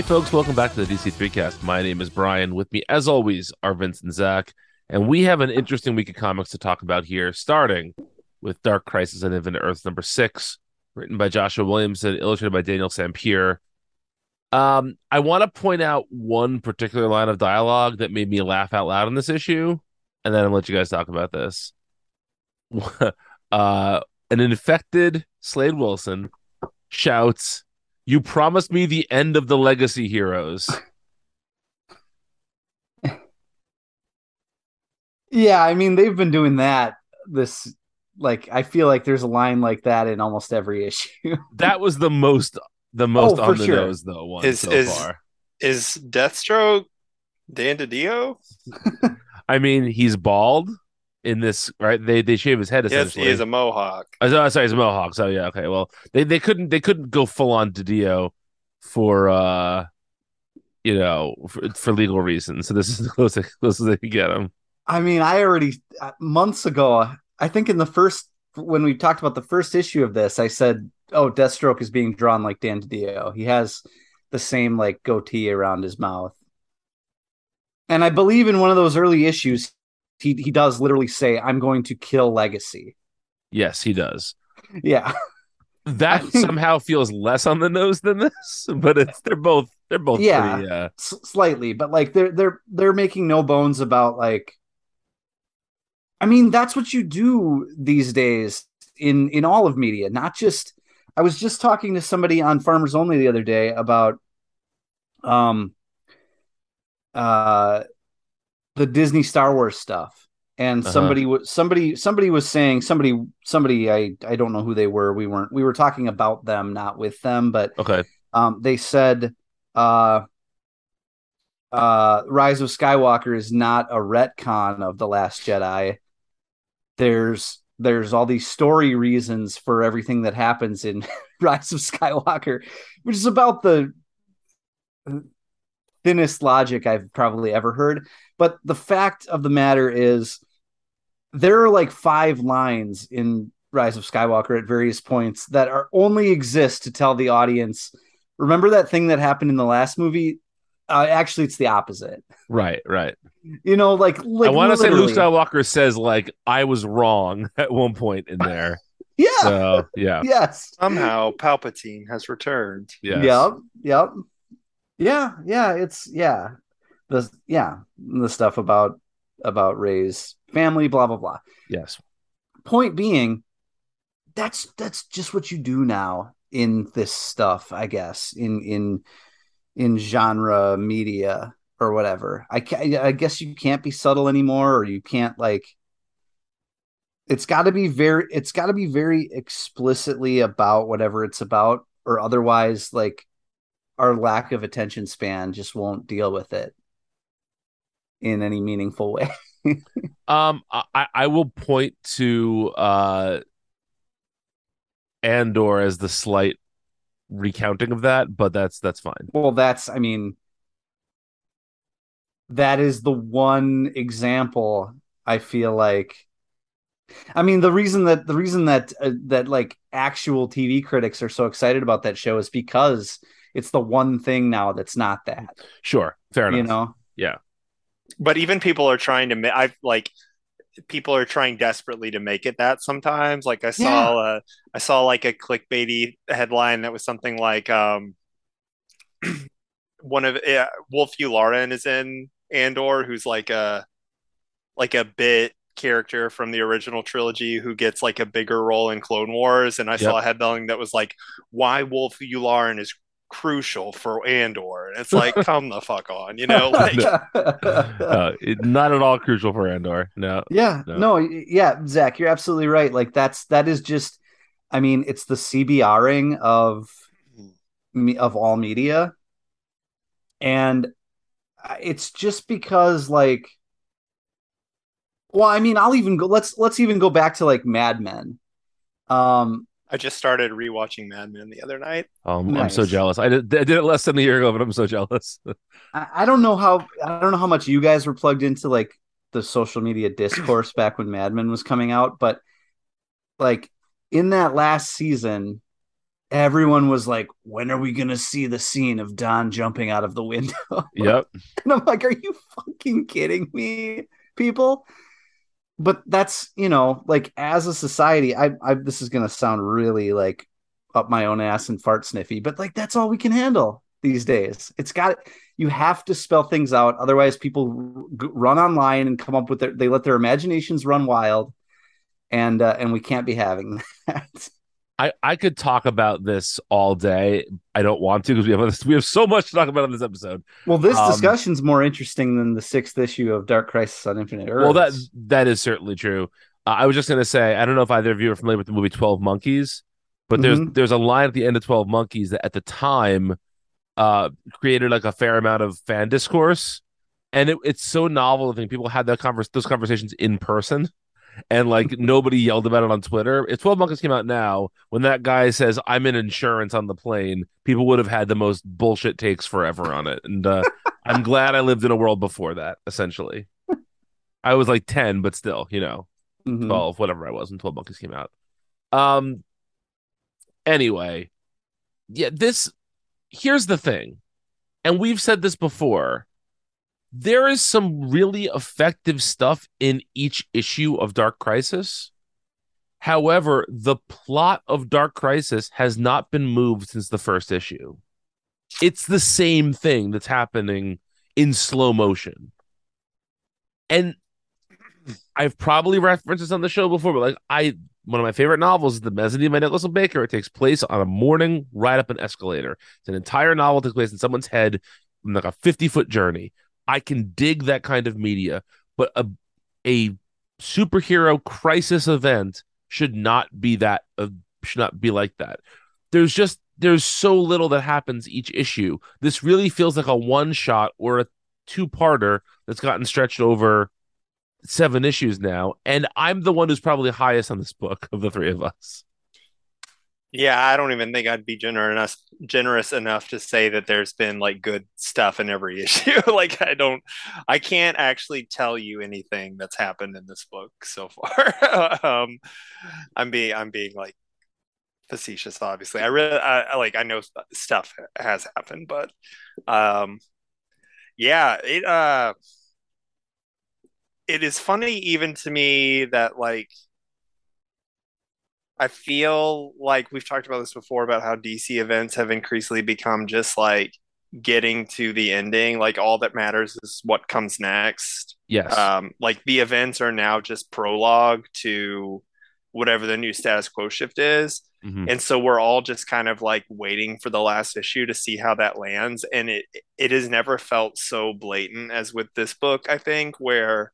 Hey, folks, welcome back to the DC3 cast. My name is Brian. With me, as always, are Vince and Zach. And we have an interesting week of comics to talk about here, starting with Dark Crisis on Infinite Earth number six, written by Joshua Williamson, illustrated by Daniel Sampere. Um, I want to point out one particular line of dialogue that made me laugh out loud in this issue, and then I'll let you guys talk about this. uh, an infected Slade Wilson shouts, You promised me the end of the legacy heroes. Yeah, I mean they've been doing that this like I feel like there's a line like that in almost every issue. that was the most the most Oh, on the sure. nose though one Is- so is- far. Is Deathstroke Dan DiDio? I mean, he's bald in this, right? They they shave his head Yes, essentially. he is a mohawk. Oh, sorry, he's a mohawk. So yeah, okay. Well, they they couldn't they couldn't go full on DiDio for uh you know for, for legal reasons. So this is the closest closest they could get him. I mean, I already uh, months ago, I think in the first when we talked about the first issue of this, I said, "Oh, Deathstroke is being drawn like Dan DiDio. He has the same like goatee around his mouth." And I believe in one of those early issues, he he does literally say, "I'm going to kill Legacy." Yes, he does. Yeah, That somehow feels less on the nose than this, but it's they're both they're both Yeah. pretty. Uh, s- slightly, but like they're they're they're making no bones about like. I mean, that's what you do these days in in all of media, not just. I was just talking to somebody on Farmers Only the other day about, um, uh, the Disney Star Wars stuff, and Uh-huh. somebody was somebody somebody was saying somebody somebody I I don't know who they were. We weren't we were talking about them, not with them, but okay, um, they said uh, uh, Rise of Skywalker is not a retcon of the Last Jedi. There's there's all these story reasons for everything that happens in Rise of Skywalker, which is about the thinnest logic I've probably ever heard. But the fact of the matter is, there are like five lines in Rise of Skywalker at various points that are only exist to tell the audience remember that thing that happened in the last movie uh, actually it's the opposite right, right. you know like, like I want to say Luke literally. Skywalker says like I was wrong at one point in there. yeah So yeah, yes Somehow Palpatine has returned. yes. yep yep yeah yeah it's yeah. The yeah the stuff about about Rey's family blah blah blah. Yes. point being that's that's just what you do now in this stuff i guess in in in genre media or whatever. I i guess you can't be subtle anymore or you can't like it's got to be very it's got to be very explicitly about whatever it's about or otherwise like our lack of attention span just won't deal with it in any meaningful way Um, I I will point to uh Andor as the slight recounting of that, but that's that's fine. Well, that's, I mean, that is the one example I feel like. I mean, the reason that the reason that uh, that like actual TV critics are so excited about that show is because it's the one thing now that's not that. Sure, fair enough. You know, yeah. But even people are trying to make I like people are trying desperately to make it that sometimes. Like I saw uh I saw like a clickbaity headline that was something like um one of uh, Wullf Yularen is in Andor who's like a like a bit character from the original trilogy who gets like a bigger role in Clone Wars and I saw a headline that was like why Wullf Yularen is crucial for Andor and it's like come the fuck on you know like Uh, it- not at all crucial for Andor. No. yeah, No. no, yeah, Zach, you're absolutely right. Like that's that is just, I mean, it's the CBRing of of all media and it's just because like well i mean i'll even go let's let's even go back to like mad men um I just started rewatching Mad Men the other night Um, I'm so jealous. I did, I did it less than a year ago, but I'm so jealous. I, I don't know how i don't know how much you guys were plugged into like the social media discourse back when mad men was coming out but like in that last season everyone was like, "When are we gonna see the scene of Don jumping out of the window?" Yep. and I'm like, "Are you fucking kidding me, people?" But that's you know, like as a society, I, I this is gonna sound really like up my own ass and fart sniffy, but like that's all we can handle these days. It's got you have to spell things out, otherwise people run online and come up with their they let their imaginations run wild, and uh, and we can't be having that. I, I could talk about this all day. I don't want to because we have we have so much to talk about in this episode. Well, this um, discussion's more interesting than the sixth issue of Dark Crisis on Infinite Earths. Well, that that is certainly true. Uh, I was just gonna say I don't know if either of you are familiar with the movie Twelve Monkeys, but there's mm-hmm. there's a line at the end of Twelve Monkeys that at the time uh, created like a fair amount of fan discourse, and it, it's so novel. I think people had that converse those conversations in person and like nobody yelled about it on Twitter. If 12 Monkeys came out now, when that guy says I'm in insurance on the plane, people would have had the most bullshit takes forever on it. And uh, I'm glad I lived in a world before that, essentially. I was like 10, but still, you know, mm-hmm. 12, whatever I was when 12 Monkeys came out. Um anyway, yeah, this here's the thing. And we've said this before there is some really effective stuff in each issue of Dark Crisis. However, the plot of Dark Crisis has not been moved since the first issue. It's the same thing that's happening in slow motion. And I've probably referenced this on the show before, but like I one of my favorite novels is The Mezzanine by Nicholson Baker. It takes place on a morning ride up an escalator. It's an entire novel takes place in someone's head, like a 50 foot journey. I can dig that kind of media, but a a superhero crisis event should not be that uh, should not be like that. There's just there's so little that happens each issue. This really feels like a one shot or a two parter that's gotten stretched over seven issues now, and I'm the one who's probably highest on this book of the three of us. Yeah, I don't even think I'd be generous generous enough to say that there's been like good stuff in every issue. like I don't, I can't actually tell you anything that's happened in this book so far. um, I'm being, I'm being like facetious. Obviously, I really, I like, I know stuff has happened, but, um, yeah, it, uh, it is funny even to me that like I feel like we've talked about this before about how DC events have increasingly become just like getting to the ending. Like all that matters is what comes next. Yes. Um, like the events are now just prologue to whatever the new status quo shift is. Mm-hmm. And so we're all just kind of like waiting for the last issue to see how that lands. And it it has never felt so blatant as with this book, I think, where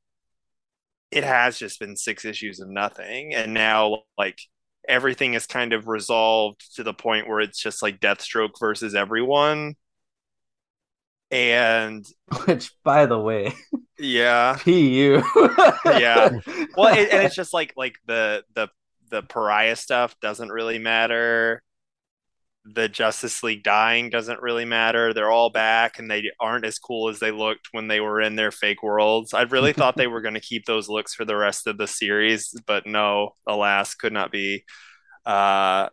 it has just been six issues of nothing. And now like everything is kind of resolved to the point where it's just like Deathstroke versus everyone. And which, by the way, yeah, pu, yeah. Well, it, and it's just like like the the the pariah stuff doesn't really matter. The Justice League dying doesn't really matter. They're all back, and they aren't as cool as they looked when they were in their fake worlds. I really thought they were going to keep those looks for the rest of the series, but no, alas, could not be. Uh,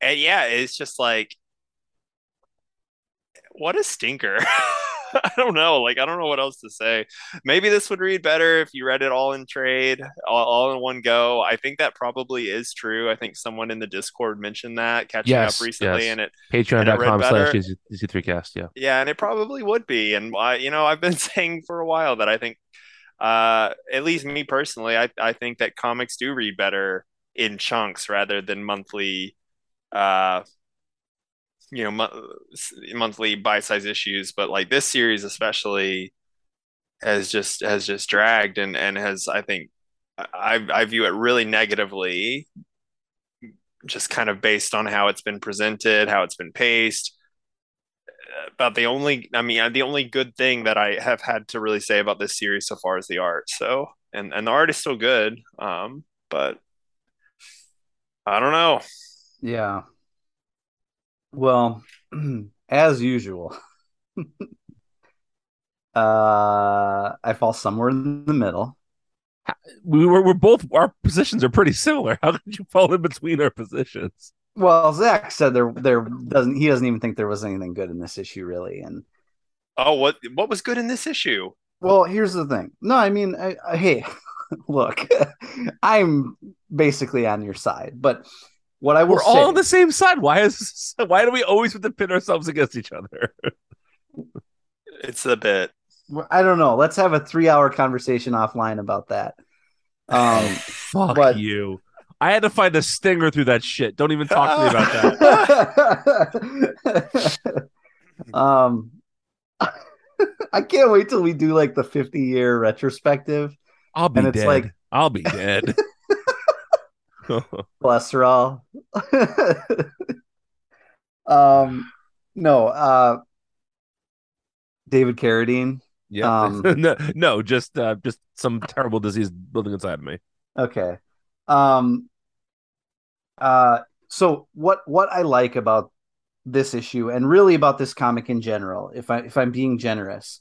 and yeah, it's just like, what a stinker. I don't know. Like, I don't know what else to say. Maybe this would read better if you read it all in trade, all, all in one go. I think that probably is true. I think someone in the Discord mentioned that catching yes, up recently, yes. and it patreon.com slash DC3cast. Yeah. Yeah. And it probably would be. And I, you know, I've been saying for a while that I think, uh, at least me personally, I, I think that comics do read better in chunks rather than monthly uh you know mo- monthly bite size issues but like this series especially has just has just dragged and and has i think i i view it really negatively just kind of based on how it's been presented how it's been paced about the only i mean the only good thing that i have had to really say about this series so far is the art so and and the art is still good um but I don't know. Yeah. Well, as usual, uh, I fall somewhere in the middle. We were we're both our positions are pretty similar. How could you fall in between our positions? Well, Zach said there there doesn't he doesn't even think there was anything good in this issue really, and oh, what what was good in this issue? Well, here's the thing. No, I mean, I, I, hey, look, I'm basically on your side, but what I will we're say, all on the same side. Why is why do we always have to pit ourselves against each other? it's a bit. I don't know. Let's have a three hour conversation offline about that. Um, Fuck but, you. I had to find a stinger through that shit. Don't even talk to me about that. um, I can't wait till we do like the 50 year retrospective. I'll be and it's dead. Like... I'll be dead. Cholesterol. um, no, uh, David Carradine. Yeah, um, no, no, just uh, just some terrible disease building inside of me. Okay. Um. Uh. So what what I like about this issue and really about this comic in general, if I if I'm being generous,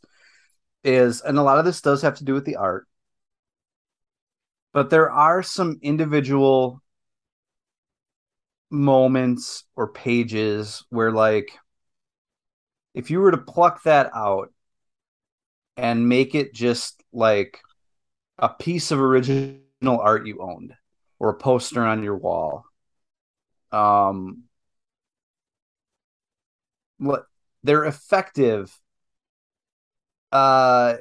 is and a lot of this does have to do with the art, but there are some individual moments or pages where like if you were to pluck that out and make it just like a piece of original art you owned or a poster on your wall um what they're effective uh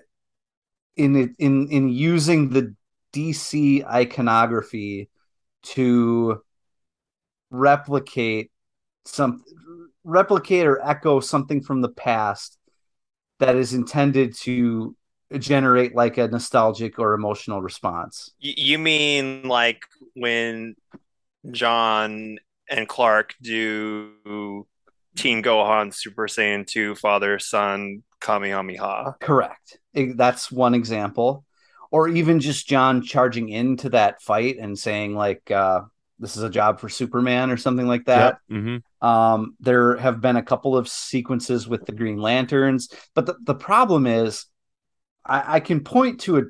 in in in using the DC iconography to replicate some replicate or echo something from the past that is intended to generate like a nostalgic or emotional response. You mean like when Jon and Clark do Teen Gohan Super Saiyan 2 Father Son Kamehameha. Correct. That's one example. Or even just Jon charging into that fight and saying like uh, this is a job for Superman or something like that. Yep. Mm-hmm. Um, there have been a couple of sequences with the Green Lanterns, but the, the problem is I, I can point to a,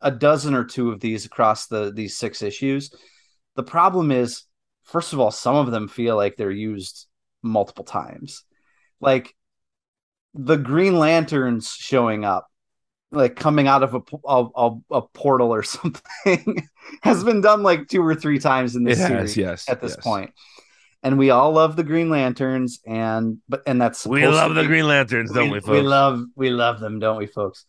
a dozen or two of these across the these six issues. The problem is, first of all, some of them feel like they're used multiple times. Like the Green Lanterns showing up like coming out of a, a, a portal or something has been done like two or three times in this it series has, yes, at this yes. point. And we all love the Green Lanterns, and but and that's we love the Green Lanterns, don't we, we, folks? We love we love them, don't we, folks?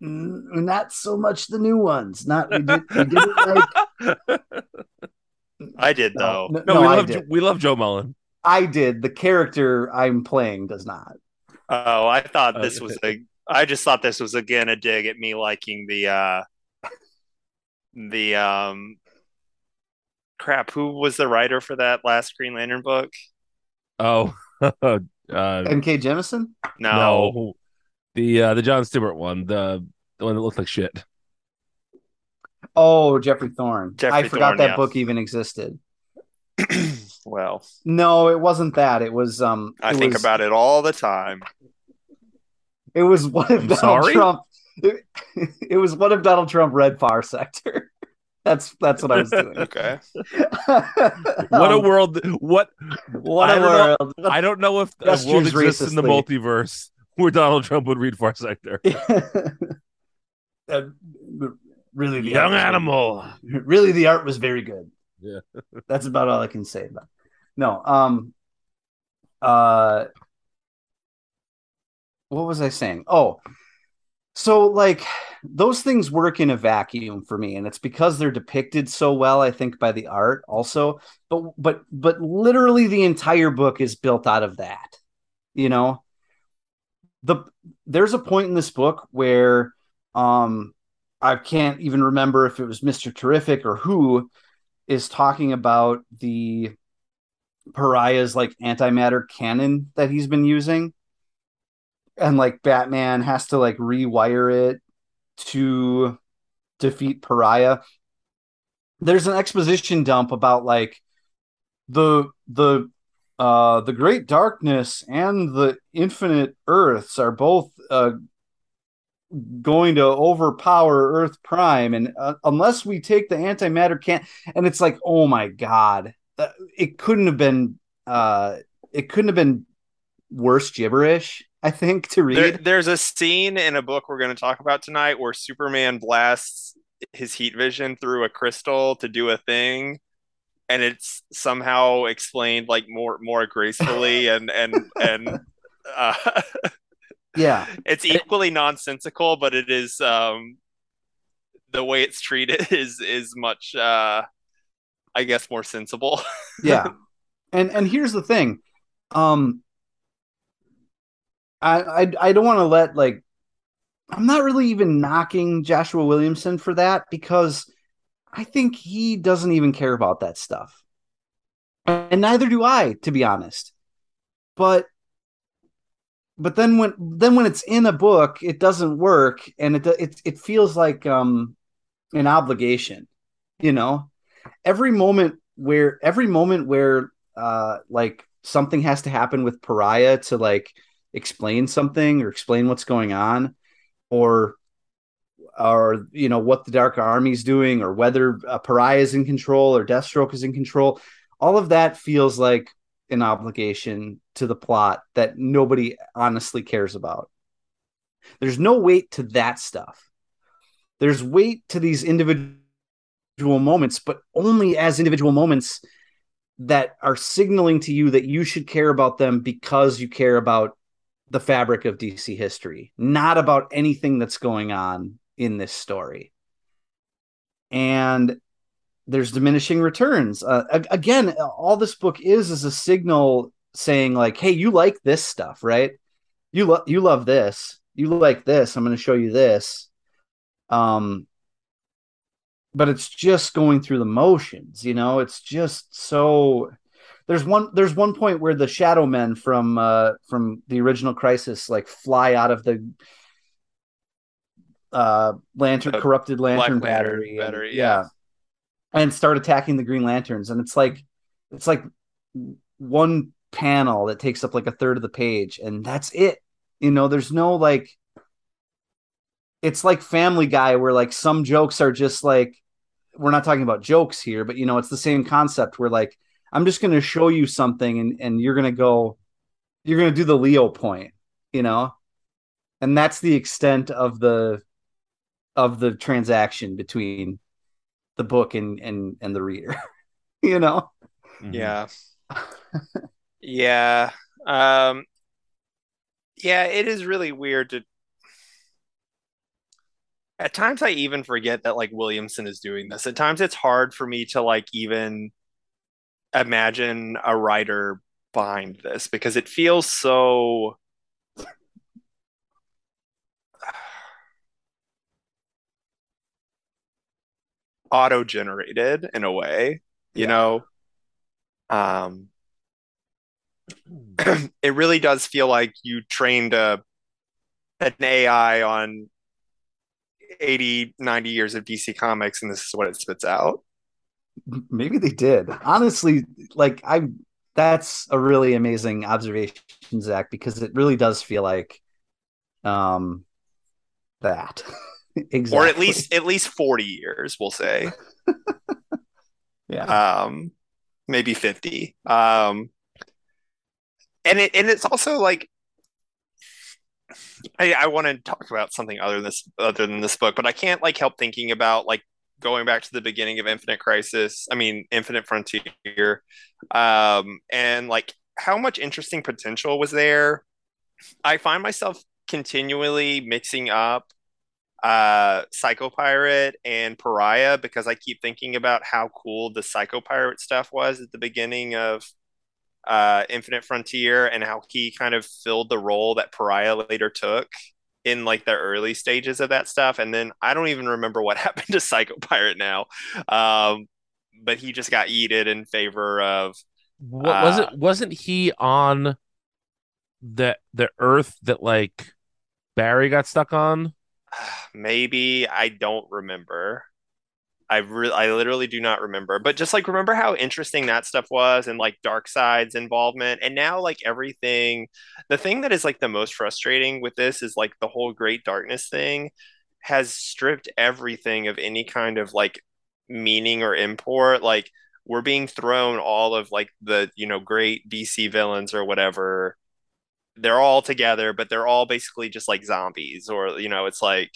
Not so much the new ones. Not we did we didn't like. I did though. No, no, no we love we love Jo Mullein. I did. The character I'm playing does not. Oh, I thought oh, this was a I just thought this was again a dig at me liking the uh the um crap, who was the writer for that last Green Lantern book? Oh uh N.K. Jemisin? No. no. The uh the John Stewart one, the the one that looked like shit. Oh, Geoffrey Thorne. Geoffrey I forgot Thorne, that yeah. book even existed. well, no, it wasn't that. It was um I think was... about it all the time. It was one of I'm Donald sorry? Trump. It, it, was one of Donald Trump red Far Sector. That's that's what I was doing. okay. what a world! What what a world! Know, I don't know if a world exists in the multiverse where Donald Trump would read Far Sector. uh, really, the young animal. Was, really, the art was very good. Yeah, that's about all I can say about. It. No, um, uh, what was I saying? Oh, so like those things work in a vacuum for me, and it's because they're depicted so well, I think, by the art also. But but but literally the entire book is built out of that. You know, the there's a point in this book where um I can't even remember if it was Mr. Terrific or who is talking about the pariah's like antimatter cannon that he's been using and like Batman has to like rewire it to defeat Pariah. There's an exposition dump about like the the uh the great darkness and the infinite earths are both uh going to overpower earth prime and uh, unless we take the antimatter can and it's like oh my god uh, it couldn't have been uh it couldn't have been worse gibberish I think to read. There, there's a scene in a book we're going to talk about tonight where Superman blasts his heat vision through a crystal to do a thing and it's somehow explained like more more gracefully and and and uh, yeah. it's equally nonsensical but it is um the way it's treated is is much uh i guess more sensible. Yeah. And and here's the thing. Um i i, I don't want to let like i'm not really even knocking joshua williamson for that because i think he doesn't even care about that stuff. And neither do i to be honest. But but then when then when it's in a book it doesn't work and it it, it feels like um an obligation you know? Every moment where every moment where uh like something has to happen with pariah to like explain something or explain what's going on or or you know what the dark army's doing or whether a pariah is in control or deathstroke is in control all of that feels like an obligation to the plot that nobody honestly cares about. There's no weight to that stuff. There's weight to these individual moments, but only as individual moments that are signaling to you that you should care about them because you care about the fabric of DC history, not about anything that's going on in this story. And there's diminishing returns. Uh, again, all this book is is a signal saying like, "Hey, you like this stuff, right? You love you love this. You like this. I'm going to show you this." Um, but it's just going through the motions, you know. It's just so. There's one. There's one point where the Shadow Men from uh, from the original Crisis like fly out of the uh, lantern, the corrupted lantern battery, battery, and, yeah. yeah, and start attacking the Green Lanterns, and it's like it's like one panel that takes up like a third of the page, and that's it. You know, there's no like it's like Family Guy, where like some jokes are just like we're not talking about jokes here, but you know, it's the same concept where like I'm just going to show you something, and and you're going to go, you're going to do the Leo point, you know, and that's the extent of the of the transaction between the book and and and the reader, you know. Mm-hmm. Yeah. yeah. Um yeah, it is really weird to at times I even forget that like Williamson is doing this. At times it's hard for me to like even imagine a writer behind this because it feels so auto-generated in a way, you yeah. know. Um it really does feel like you trained a an AI on 80, 90 years of DC Comics, and this is what it spits out. Maybe they did. Honestly, like I that's a really amazing observation, Zach, because it really does feel like um that. exactly. Or at least at least 40 years, we'll say. yeah. Um maybe 50. Um and it and it's also like I, I want to talk about something other than this other than this book, but I can't like help thinking about like going back to the beginning of Infinite Crisis. I mean, Infinite Frontier, um, and like how much interesting potential was there. I find myself continually mixing up uh psycho pirate and pariah because i keep thinking about how cool the psycho pirate stuff was at the beginning of uh, Infinite Frontier and how he kind of filled the role that Pariah later took in like the early stages of that stuff. And then I don't even remember what happened to Psycho Pirate now. Um, but he just got yeeted in favor of. What uh, was it? Wasn't he on the the Earth that like Barry got stuck on? Maybe I don't remember. I really, I literally do not remember. But just like remember how interesting that stuff was and like Darkseid's involvement. And now like everything, the thing that is like the most frustrating with this is like the whole Great Darkness thing has stripped everything of any kind of like meaning or import. Like we're being thrown all of like the you know great DC villains or whatever. They're all together, but they're all basically just like zombies, or you know, it's like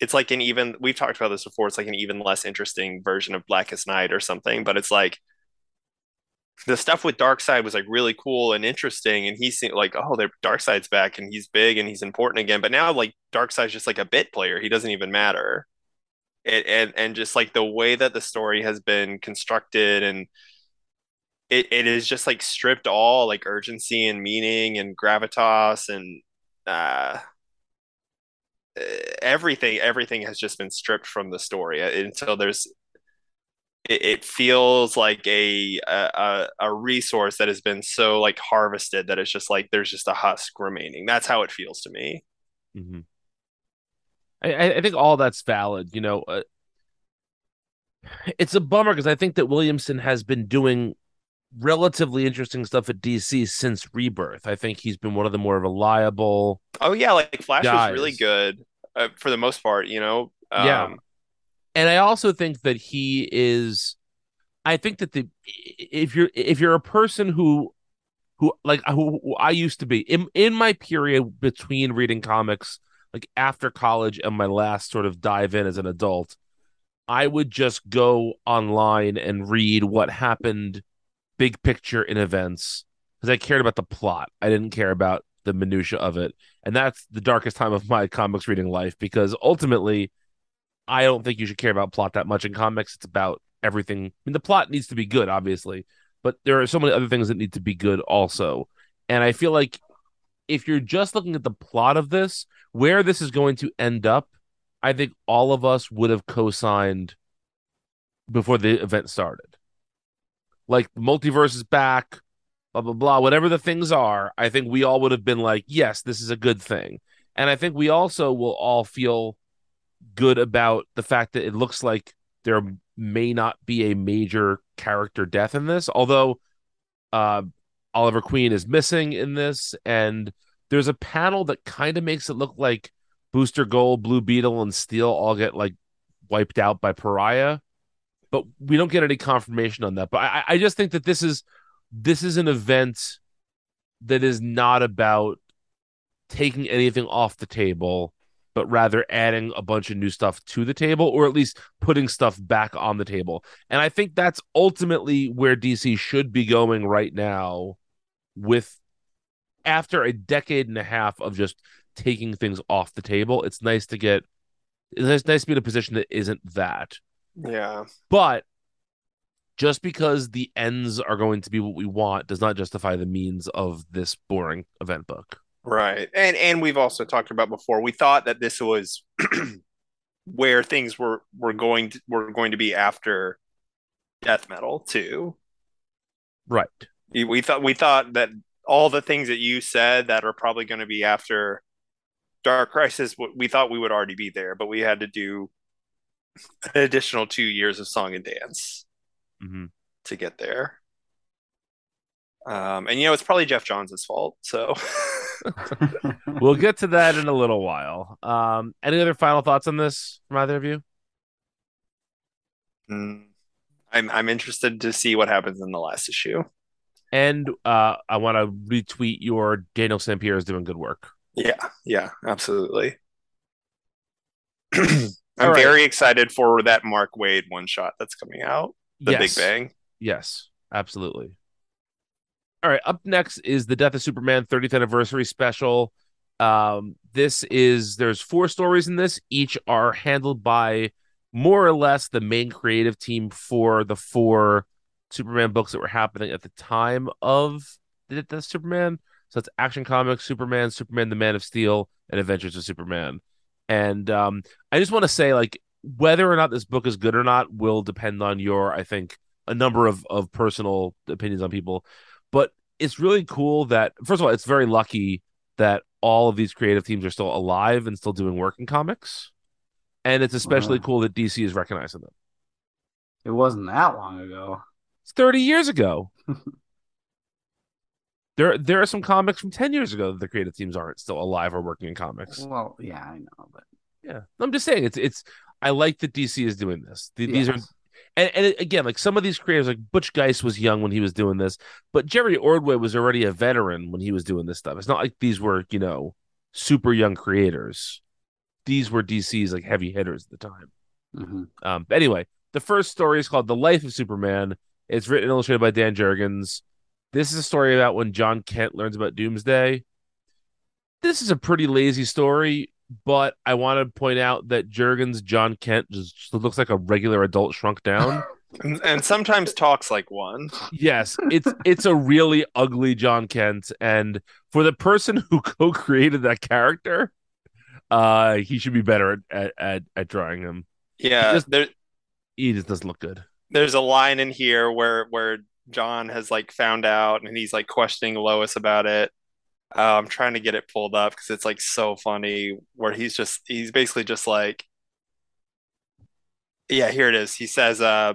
it's like an even we've talked about this before. It's like an even less interesting version of Blackest Night or something, but it's like the stuff with Darkseid was like really cool and interesting, and he's like, oh, their Darkseid's back and he's big and he's important again. But now like Darkseid's just like a bit player; he doesn't even matter. It, and and just like the way that the story has been constructed and it, it is just like stripped all like urgency and meaning and gravitas and uh everything everything has just been stripped from the story until there's it, it feels like a, a a resource that has been so like harvested that it's just like there's just a husk remaining that's how it feels to me mm-hmm. I, I think all that's valid you know uh, it's a bummer because i think that williamson has been doing relatively interesting stuff at dc since rebirth i think he's been one of the more reliable oh yeah like flash guys. was really good uh, for the most part you know um, yeah and I also think that he is. I think that the if you're if you're a person who who like who, who I used to be in in my period between reading comics, like after college and my last sort of dive in as an adult, I would just go online and read what happened, big picture in events, because I cared about the plot. I didn't care about the minutia of it, and that's the darkest time of my comics reading life because ultimately I don't think you should care about plot that much in comics. It's about everything. I mean, the plot needs to be good, obviously, but there are so many other things that need to be good also. And I feel like if you're just looking at the plot of this, where this is going to end up, I think all of us would have co-signed before the event started. Like multiverse is back, blah blah blah, whatever the things are, I think we all would have been like, yes, this is a good thing. And I think we also will all feel good about the fact that it looks like there may not be a major character death in this, although uh, Oliver Queen is missing in this, and there's a panel that kind of makes it look like Booster Gold, Blue Beetle, and Steel all get like wiped out by Pariah, but we don't get any confirmation on that. But I, I just think that this is this is an event that is not about taking anything off the table but rather adding a bunch of new stuff to the table or at least putting stuff back on the table. And I think that's ultimately where DC should be going right now with after a decade and a half of just taking things off the table. It's nice to get it's nice to be in a position that isn't that. Yeah. But just because the ends are going to be what we want does not justify the means of this boring event book. Right. And and we've also talked about before, we thought that this was where things were were going to were going to be after death metal too. Right. We thought we thought that all the things that you said that are probably going to be after Dark Crisis, we thought we would already be there, but we had to do an additional two years of song and dance mm-hmm. to get there. Um, and you know, it's probably Geoff Johns' fault. So we'll get to that in a little while. Um, any other final thoughts on this from either of you? Mm, I'm I'm interested to see what happens in the last issue. And uh, I want to retweet your Daniel Sampere is doing good work. Yeah, yeah, absolutely. I'm right. very excited for that Mark Waid one shot that's coming out. The yes. Big Bang. Yes, absolutely. All right, up next is the Death of Superman 30th anniversary special. Um, this is there's four stories in this. Each are handled by more or less the main creative team for the four Superman books that were happening at the time of the Death of Superman. So it's Action Comics, Superman, Superman, the Man of Steel, and Adventures of Superman. And um, I just want to say, like, whether or not this book is good or not will depend on your, I think, a number of of personal opinions on people but it's really cool that first of all, it's very lucky that all of these creative teams are still alive and still doing work in comics. And it's especially cool that DC is recognizing them. It wasn't that long ago. It's 30 years ago. there there are some comics from 10 years ago that the creative teams aren't still alive or working in comics. Well, yeah, I know, but yeah. I'm just saying it's it's I like that DC is doing this. These yes. are and, and again, like some of these creators, like Butch Guice was young when he was doing this, but Jerry Ordway was already a veteran when he was doing this stuff. It's not like these were, you know, super young creators. These were DC's like heavy hitters at the time. Mm-hmm. Um, anyway, the first story is called "The Life of Superman." It's written and illustrated by Dan Jurgens. This is a story about when Jon Kent learns about Doomsday. This is a pretty lazy story but I want to point out that Jurgens Jon Kent just looks like a regular adult shrunk down. and, and, sometimes talks like one. Yes, it's it's a really ugly Jon Kent, and for the person who co-created that character, uh, he should be better at at, at drawing him. Yeah, he just, there, he just doesn't look good. There's a line in here where where Jon has like found out, and he's like questioning Lois about it, uh, I'm trying to get it pulled up because it's like so funny where he's just he's basically just like yeah here it is. He says uh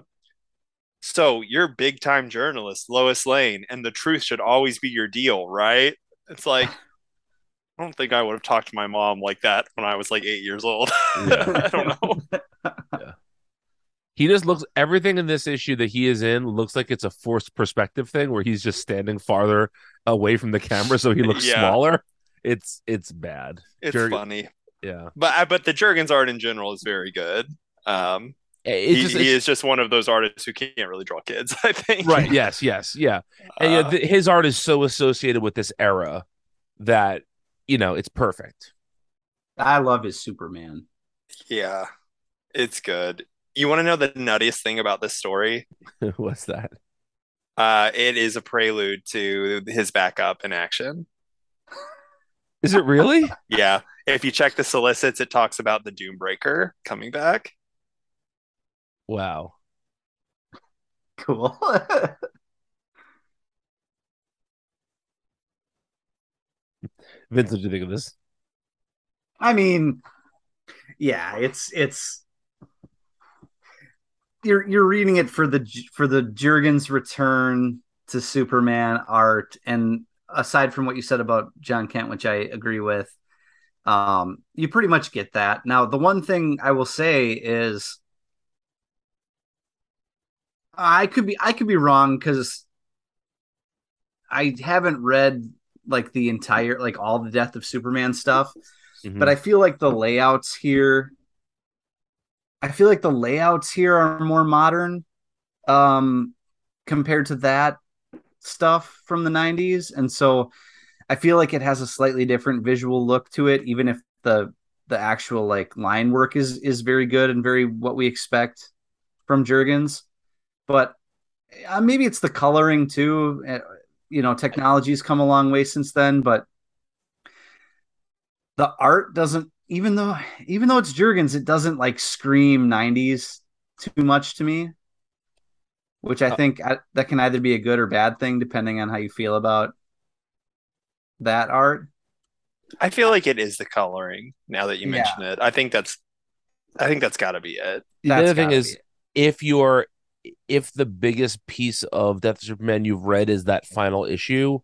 so you're big time journalist Lois Lane and the truth should always be your deal right? It's like I don't think I would have talked to my mom like that when I was like eight years old. Yeah. I don't know he just looks everything in this issue that he is in looks like it's a forced perspective thing where he's just standing farther away from the camera so he looks yeah. smaller. It's it's bad. It's Jurgen, funny. Yeah. But but the Jurgens art in general is very good. Um he, just, he is just one of those artists who can't really draw kids, I think. Right. Yes. Yes. Yeah. And uh, the, his art is so associated with this era that you know it's perfect. I love his Superman. Yeah, it's good. You want to know the nuttiest thing about this story? What's that? Uh, it is a prelude to his backup in action. Is it really? yeah. If you check the solicits, it talks about the Doombreaker coming back. Wow. Cool. Vince, what do you think of this? I mean, yeah, it's it's you're you're reading it for the for the Jurgens return to Superman art, and aside from what you said about Jon Kent, which I agree with, um, you pretty much get that. Now, the one thing I will say is, I could be I could be wrong because I haven't read like the entire like all the Death of Superman stuff, mm-hmm. but I feel like the layouts here I feel like the layouts here are more modern um, compared to that stuff from the 90s. And so I feel like it has a slightly different visual look to it, even if the the actual like line work is is very good and very what we expect from Jurgens. But uh, maybe it's the coloring too. Uh, you know, technology's come a long way since then, but the art doesn't even though even though it's Jurgens, it doesn't like scream '90s too much to me, which I uh, think I, that can either be a good or bad thing depending on how you feel about that art. I feel like it is the coloring. Now that you yeah. mention it, I think that's I think that's got to be it. The other thing is, if you're if the biggest piece of Death of Superman you've read is that final issue,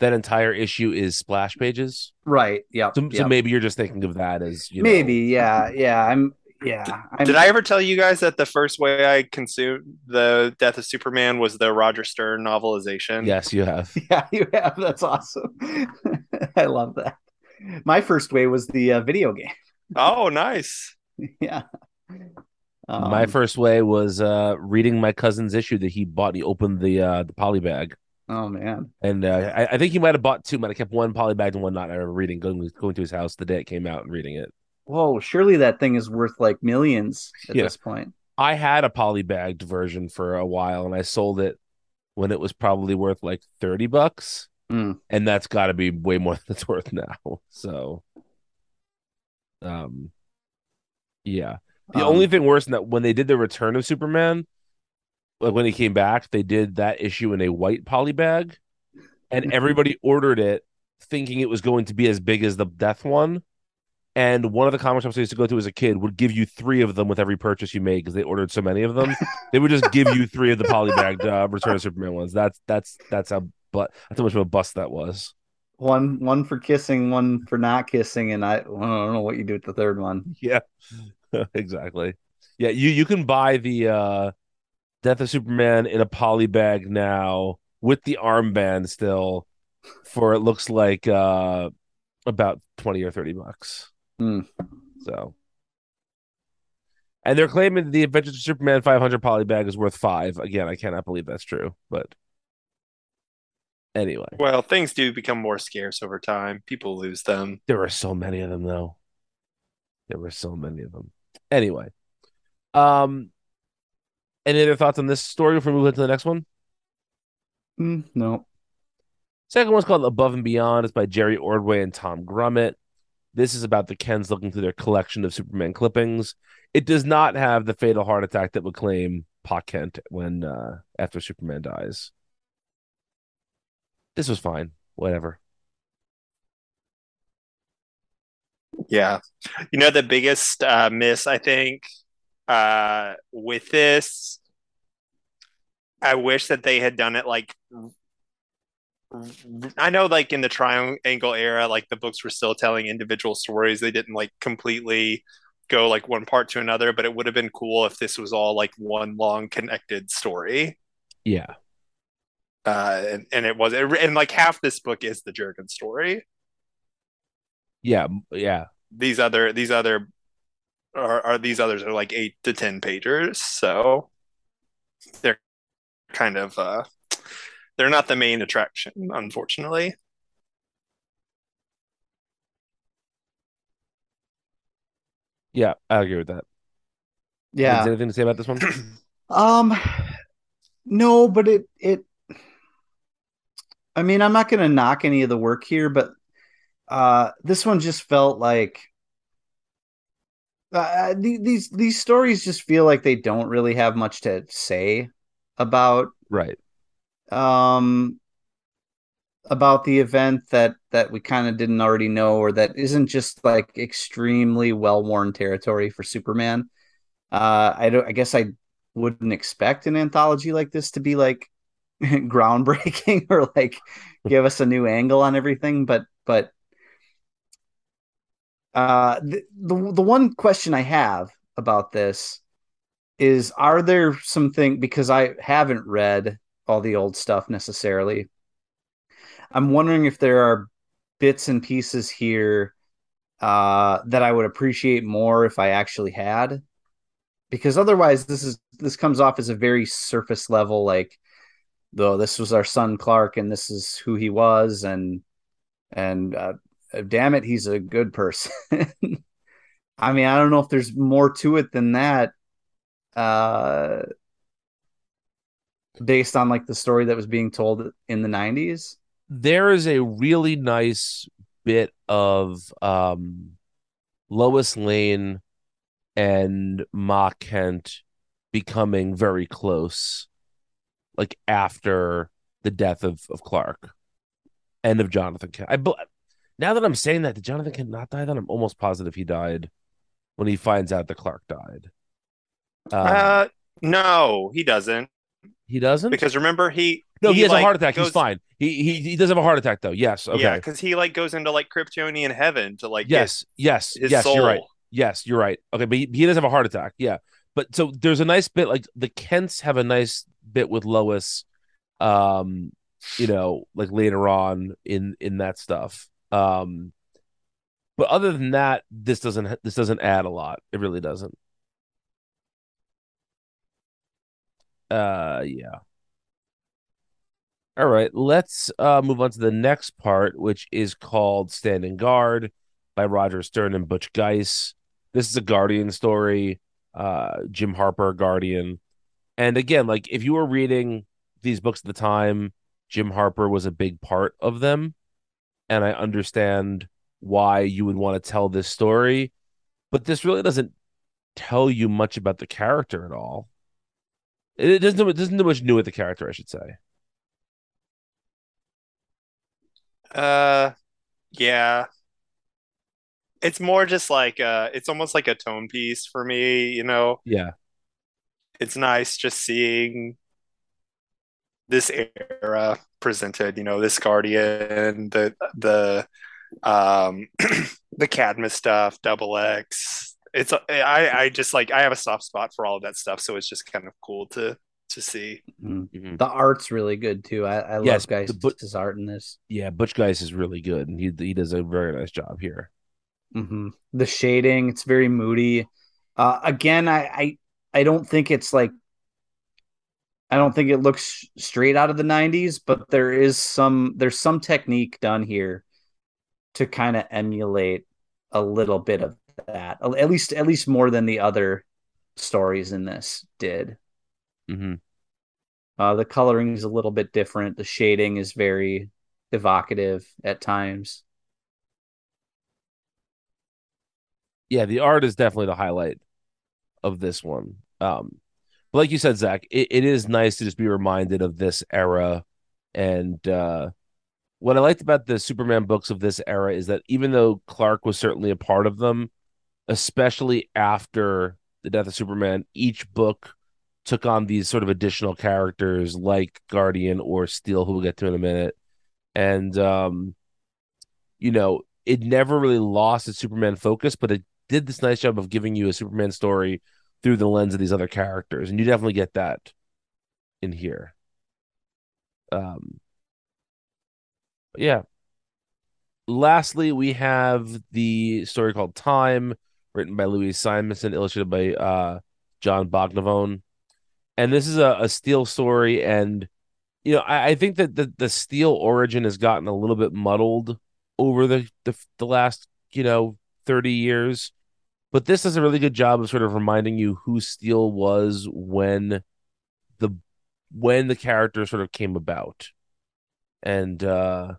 that entire issue is splash pages. Right. Yeah. So, yep. so, maybe you're just thinking of that as you maybe. Know. Yeah. Yeah. I'm. Yeah. I'm, Did I ever tell you guys that the first way I consumed the Death of Superman was the Roger Stern novelization? Yes, you have. Yeah, you have. That's awesome. I love that. My first way was the uh, video game. Oh, nice. yeah. Um, my first way was uh, reading my cousin's issue that he bought. He opened the uh, the poly bag. Oh man! And uh, I, I, think he might have bought two, but I kept one polybagged and one not. I remember reading, going going to his house the day it came out and reading it. Whoa! Surely that thing is worth like millions at yeah. this point. I had a polybagged version for a while, and I sold it when it was probably worth like thirty bucks, mm. and that's got to be way more than it's worth now. So, um, yeah. The um, only thing worse than that when they did the Return of Superman when he came back, they did that issue in a white poly bag, and everybody ordered it thinking it was going to be as big as the death one. And one of the comic shops I used to go to as a kid would give you three of them with every purchase you made because they ordered so many of them. they would just give you three of the polybagged uh, Return of Superman ones. That's that's that's how but that's how much of a bust that was. One one for kissing, one for not kissing, and I, I don't know what you do with the third one. Yeah, exactly. Yeah, you you can buy the uh Death of Superman in a poly bag now with the armband still for it looks like uh about 20 or 30 bucks. Mm. So and they're claiming the Adventures of Superman 500 poly bag is worth five. Again, I cannot believe that's true, but anyway. Well, things do become more scarce over time. People lose them. There are so many of them, though. There were so many of them. Anyway, um, any other thoughts on this story before we move into the next one? Mm, no. Second one's called Above and Beyond. It's by Jerry Ordway and Tom Grummett. This is about the Kents looking through their collection of Superman clippings. It does not have the fatal heart attack that would claim Pa Kent when uh, after Superman dies. This was fine. Whatever. Yeah. You know, the biggest uh, miss, I think, uh, with this, I wish that they had done it like. I know, like in the Triangle era, like the books were still telling individual stories. They didn't like completely go like one part to another, but it would have been cool if this was all like one long connected story. Yeah. Uh, and, and it was, and like half this book is the Jurgens story. Yeah, yeah. These other, these other, are, are these others are like eight to ten pagers, so they're kind of uh, they're not the main attraction, unfortunately. Yeah, I agree with that. Yeah. Is anything to say about this one? um, no, but it it. I mean, I'm not going to knock any of the work here, but uh, this one just felt like uh, these these stories just feel like they don't really have much to say about right um about the event that that we kind of didn't already know or that isn't just like extremely well-worn territory for Superman. Uh I don't I guess I wouldn't expect an anthology like this to be like groundbreaking or like give us a new angle on everything but but uh the, the the one question I have about this is are there something because I haven't read all the old stuff necessarily. I'm wondering if there are bits and pieces here uh, that I would appreciate more if I actually had, because otherwise this is this comes off as a very surface level, like though this was our son Clark and this is who he was, and and uh, damn it, he's a good person. I mean, I don't know if there's more to it than that. Uh, based on like the story that was being told in the 90s there is a really nice bit of um lois lane and ma kent becoming very close like after the death of, of clark and of jonathan kent i now that i'm saying that did jonathan kent not die then i'm almost positive he died when he finds out that clark died um, uh no he doesn't he doesn't because remember he no he, he has like, a heart attack. Goes, He's fine. He, he he does have a heart attack though. Yes. Okay. Yeah, because he like goes into like Kryptonian heaven to like yes yes yes soul. you're right yes you're right okay but he, he does have a heart attack yeah but so there's a nice bit like the Kents have a nice bit with Lois, um, you know, like later on in in that stuff. Um, but other than that, this doesn't this doesn't add a lot. It really doesn't. Uh, yeah. All right, let's uh, move on to the next part, which is called Standing Guard by Roger Stern and Butch Guice. This is a Guardian story, uh, Jim Harper, Guardian. And again, like if you were reading these books at the time, Jim Harper was a big part of them. And I understand why you would want to tell this story, but this really doesn't tell you much about the character at all. It doesn't it doesn't do much new with the character, I should say. Uh yeah. It's more just like uh it's almost like a tone piece for me, you know. Yeah. It's nice just seeing this era presented, you know, this Guardian, the the um the Cadmus stuff, Double X, it's I I just like I have a soft spot for all of that stuff, so it's just kind of cool to to see. Mm-hmm. The art's really good too. I, I yes, love Guice's but, art in this. Yeah, Butch Guice is really good, and he he does a very nice job here. Mm-hmm. The shading, it's very moody. Uh, again, I, I I don't think it's like I don't think it looks straight out of the 90s, but there is some there's some technique done here to kind of emulate a little bit of that. At least at least more than the other stories in this did. Mm-hmm. Uh, the coloring is a little bit different. The shading is very evocative at times. Yeah, the art is definitely the highlight of this one. Um, but like you said, Zach, it, it is nice to just be reminded of this era. And uh, what I liked about the Superman books of this era is that even though Clark was certainly a part of them, especially after the death of Superman, each book took on these sort of additional characters like Guardian or Steel, who we'll get to in a minute. And um, you know, it never really lost its Superman focus, but it did this nice job of giving you a Superman story through the lens of these other characters, and you definitely get that in here. Um, yeah. Lastly, we have the story called Time, written by Louise Simonson, illustrated by uh, Jon Bogdanove. And this is a, a Steel story, and you know, I, I think that the, the Steel origin has gotten a little bit muddled over the, the the last, you know, 30 years but this does a really good job of sort of reminding you who Steel was when the when the character sort of came about. And uh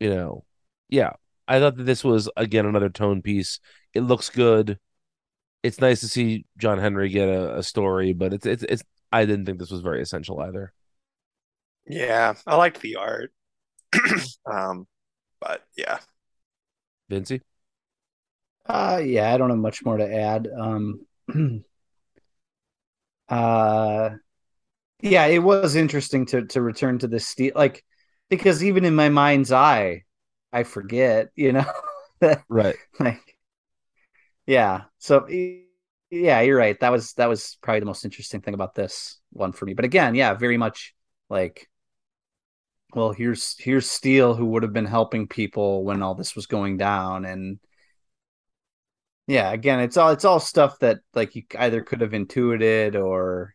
you know, yeah, I thought that this was again another tone piece. It looks good. It's nice to see John Henry get a, a story, but it's it's it's I didn't think this was very essential either. Yeah, I liked the art. um, but yeah. Vincy? Uh yeah, I don't have much more to add. Um uh yeah, it was interesting to to return to this steel like because even in my mind's eye, I forget, you know. right. Like yeah. So yeah, you're right. That was that was probably the most interesting thing about this one for me. But again, yeah, very much like well, here's here's Steel who would have been helping people when all this was going down and yeah again it's all it's all stuff that like you either could have intuited or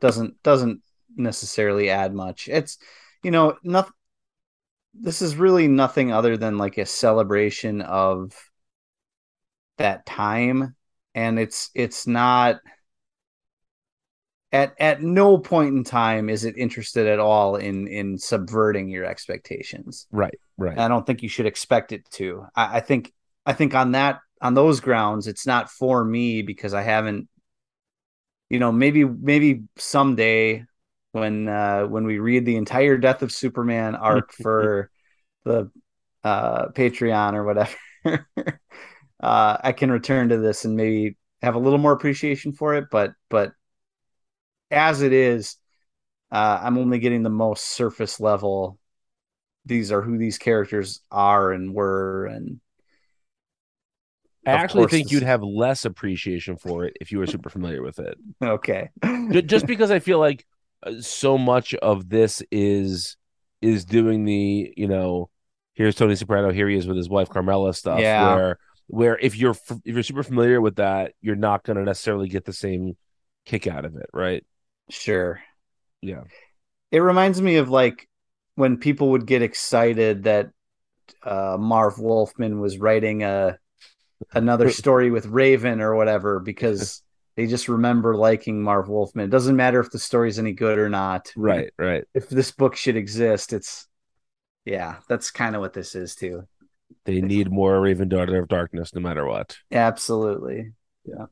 doesn't doesn't necessarily add much. It's you know nothing this is really nothing other than like a celebration of that time and it's it's not at at no point in time is it interested at all in in subverting your expectations. Right right. I don't think you should expect it to. I, I think i think on that on those grounds, it's not for me because I haven't, you know, maybe maybe someday when uh, when we read the entire Death of Superman arc for the uh, Patreon or whatever, uh, I can return to this and maybe have a little more appreciation for it. But but as it is, uh, I'm only getting the most surface level. These are who these characters are and were, and I actually think you'd have less appreciation for it if you were super familiar with it. Okay. Just because I feel like uh, so much of this is is doing the, you know, here's Tony Soprano, here he is with his wife Carmela stuff yeah. where where if you're if you're super familiar with that, you're not going to necessarily get the same kick out of it, right? Sure. Yeah. It reminds me of like when people would get excited that uh, Marv Wolfman was writing a another story with Raven or whatever because they just remember liking Marv Wolfman. It doesn't matter if the story's any good or not. Right, right. If this book should exist, it's yeah, that's kind of what this is too. They need more Raven Daughter of Darkness no matter what. Absolutely. Yeah.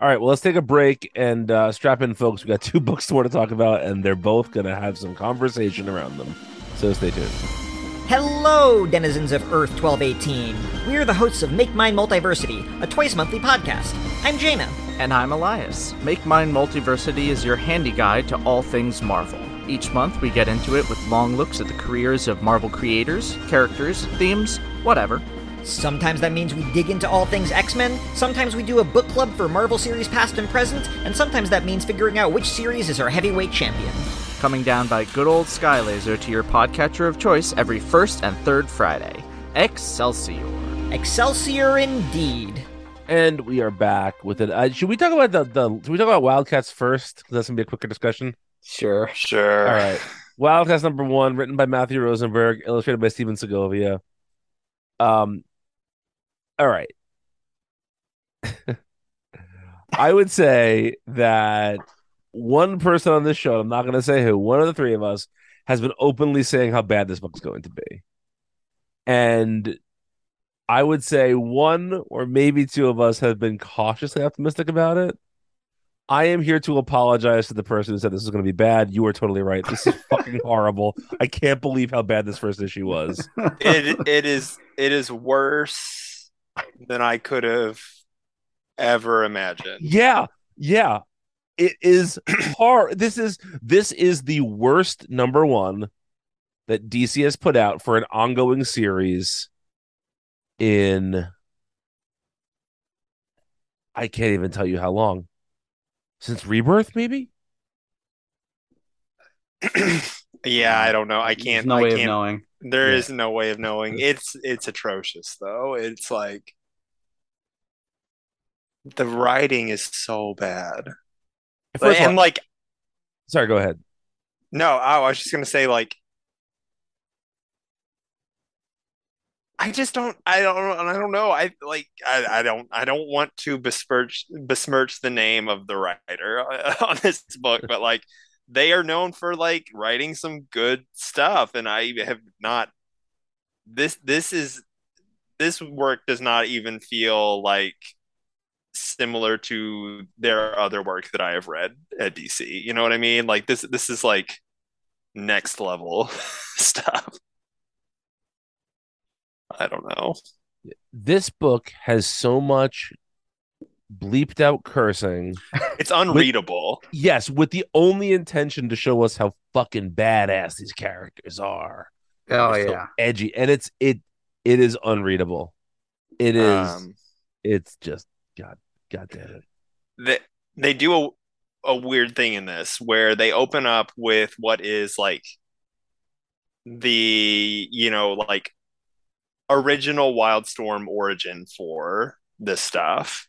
All right, well, let's take a break and uh, strap in, folks. We got two books more to talk about, and they're both going to have some conversation around them. So stay tuned. Hello, denizens of Earth 1218. We are the hosts of Make Mine Multiversity, a twice monthly podcast. I'm Jaina. And I'm Elias. Make Mine Multiversity is your handy guide to all things Marvel. Each month, we get into it with long looks at the careers of Marvel creators, characters, themes, whatever. Sometimes that means we dig into all things X Men, sometimes we do a book club for Marvel series past and present, and sometimes that means figuring out which series is our heavyweight champion. Coming down by good old Skylaser to your podcatcher of choice every first and third Friday. Excelsior. Excelsior indeed. And we are back with it. Uh, should we talk about the, the should we talk about Wildcats first? Because that's gonna be a quicker discussion. Sure. Sure. All right. Wildcats number one, written by Matthew Rosenberg, illustrated by Stephen Segovia. Um, all right. I would say that one person on this show, I'm not going to say who, one of the three of us has been openly saying how bad this book's going to be. And I would say one or maybe two of us have been cautiously optimistic about it. I am here to apologize to the person who said this is going to be bad. You are totally right. This is fucking horrible. I can't believe how bad this first issue was. it it is it is worse than I could have ever imagined. Yeah, yeah. It is hard. This is this is the worst number one that DC has put out for an ongoing series in I can't even tell you how long. Since Rebirth, maybe? yeah, I don't know. I There's can't. no I way can't, of knowing. There Yeah. is no way of knowing. It's it's atrocious though. It's like the writing is so bad. First and all- like sorry, go ahead. no, oh, I was just gonna say like I just don't I don't I don't know. I like I, I don't I don't want to besmirch besmirch the name of the writer on this book, but like they are known for like writing some good stuff and I have not this this is this work does not even feel like similar to their other work that I have read at DC. You know what I mean? Like this this is like next level stuff. I don't know. This book has so much bleeped out cursing. It's unreadable. Yes, with the only intention to show us how fucking badass these characters are. Oh They're so yeah. edgy, and it's it it is unreadable. It is. Um, it's just god god damn it. they they do a a weird thing in this where they open up with what is like the you know like original Wildstorm origin for this stuff.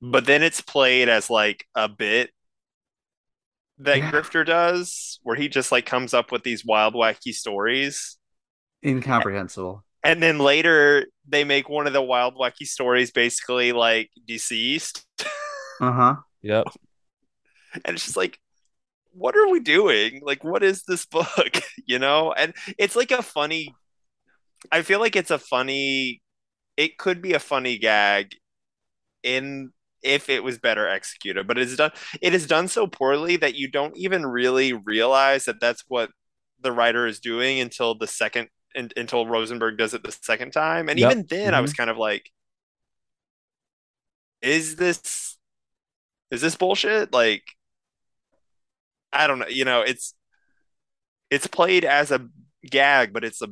Hmm. But then it's played as like a bit that Yeah. Grifter does, where he just like comes up with these wild, wacky stories. Incomprehensible. And then later they make one of the wild, wacky stories basically like deceased. Uh huh. Yep. and it's just like what are we doing like what is this book you know and it's like a funny i feel like it's a funny it could be a funny gag in if it was better executed but it's done it is done so poorly that you don't even really realize that that's what the writer is doing until the second un- until rosenberg does it the second time and Yep. even then i was mm-hmm. kind of like is this is this bullshit like I don't know. You know, it's it's played as a gag, but it's a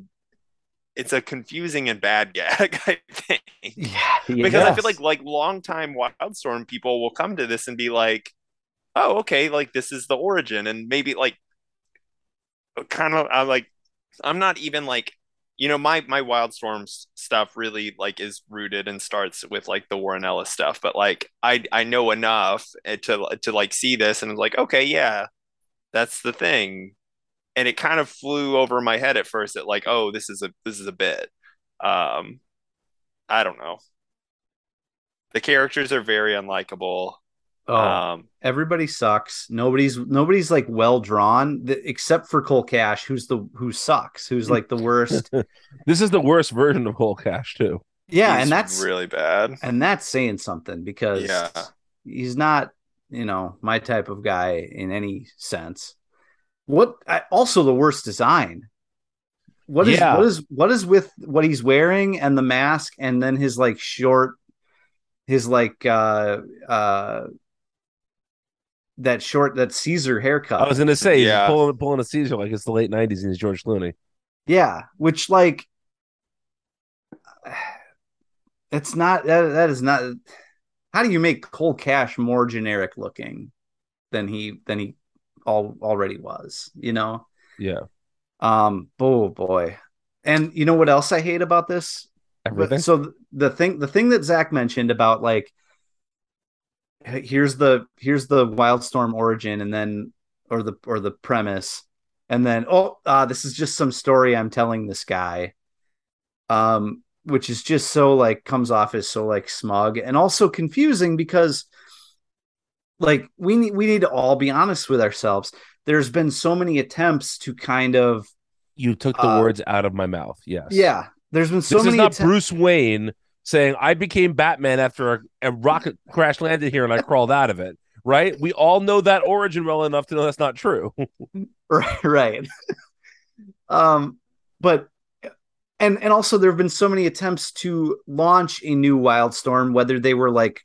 it's a confusing and bad gag, I think. Yeah. Because I feel like like longtime Wildstorm people will come to this and be like, "Oh, okay, like this is the origin," and maybe like kind of I'm like I'm not even like you know my my Wildstorm s- stuff really like is rooted and starts with like the Warren Ellis stuff, but like I I know enough eh, to to like see this and it's like okay, yeah, that's the thing. And it kind of flew over my head at first at like oh this is a this is a bit. Um i don't know. The characters are very unlikable oh, um everybody sucks. Nobody's nobody's like well drawn th- except for Cole Cash, who's the who sucks, who's like the worst. This is the worst version of Cole Cash too. yeah, he's and that's really bad and that's saying something because Yeah. he's not you know my type of guy in any sense what I, also the worst design what is Yeah. what is what is with what he's wearing and the mask and then his like short his like uh uh that short that caesar haircut I was gonna say he's Yeah. pulling pulling a Caesar like it's the late nineties and he's George Clooney. yeah which like it's not that that is not how do you make Cole Cash more generic looking than he than he all already was, you know? Yeah. Um oh boy. And you know what else I hate about this? Everything. So the thing the thing that Zach mentioned about like here's the here's the Wildstorm origin and then or the or the premise. And then oh uh, this is just some story I'm telling this guy. Um which is just so like comes off as so like smug and also confusing because like we need we need to all be honest with ourselves. There's been so many attempts to kind of you took the uh, words out of my mouth. Yes. Yeah. There's been so this many is not bruce wayne saying i became batman after a, a rocket crash landed here and i crawled out of it right? We all know that origin well enough to know that's not true. Right right. Um but and and also there have been so many attempts to launch a new wildstorm whether they were like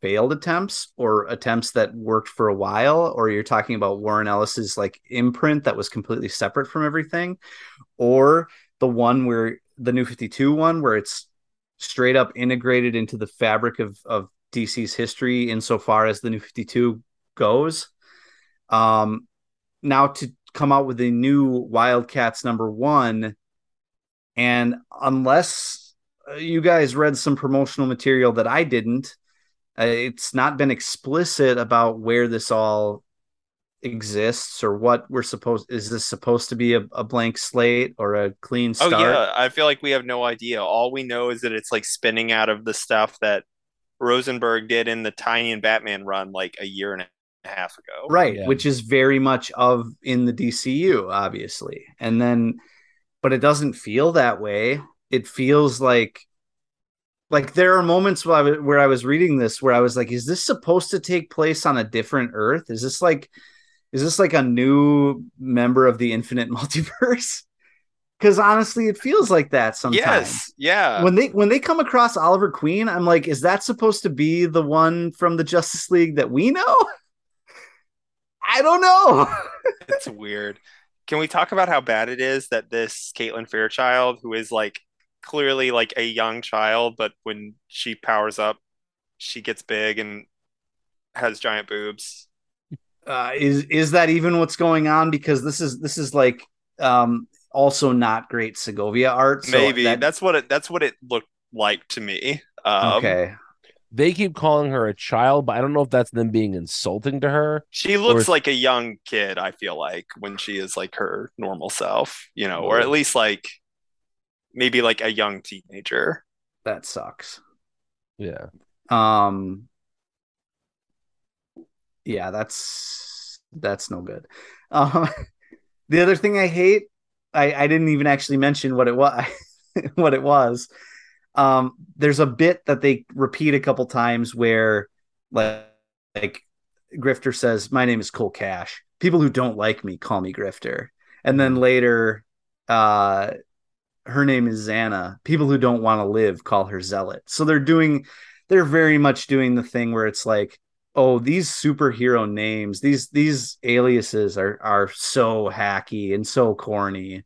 failed attempts or attempts that worked for a while or you're talking about warren ellis's like imprint that was completely separate from everything or the one where the new 52 one where it's straight up integrated into the fabric of of dc's history insofar as the new 52 goes. Um now to come out with a new wildcats number one and unless uh, you guys read some promotional material that I didn't, uh, it's not been explicit about where this all exists or what we're supposed is this supposed to be a, a blank slate or a clean start? Oh yeah, I feel like we have no idea. All we know is that it's like spinning out of the stuff that Rosenberg did in the Tiny and Batman run like a year and a half ago. Right, yeah. which is very much of in the DCU obviously. And then but it doesn't feel that way. It feels like like there are moments where I, was, where I was reading this where I was like, is this supposed to take place on a different Earth? Is this like is this like a new member of the infinite multiverse? Because honestly, it feels like that sometimes. Yes, yeah. When they when they come across Oliver Queen, I'm like, is that supposed to be the one from the Justice League that we know? I don't know. it's weird. Can we talk about how bad it is that this Caitlin Fairchild, who is like clearly like a young child, but when she powers up, she gets big and has giant boobs. Uh, is is that even what's going on? Because this is this is like um, also not great Segovia art. So Maybe that... that's what it that's what it looked like to me. Um, okay, they keep calling her a child, but I don't know if that's them being insulting to her. She looks like a young kid, I feel like, when she is like her normal self, you know, or at least like maybe like a young teenager. That sucks. Yeah. Um Yeah, that's that's no good. Um the other thing I hate, I, I didn't even actually mention what it was what it was um, there's a bit that they repeat a couple times where like, like Grifter says, "My name is Cole Cash. People who don't like me call me Grifter." And then mm-hmm. later, uh, her name is Xana. People who don't want to live call her Zealot. So they're doing, they're very much doing the thing where it's like, oh, these superhero names, these these aliases are are so hacky and so corny.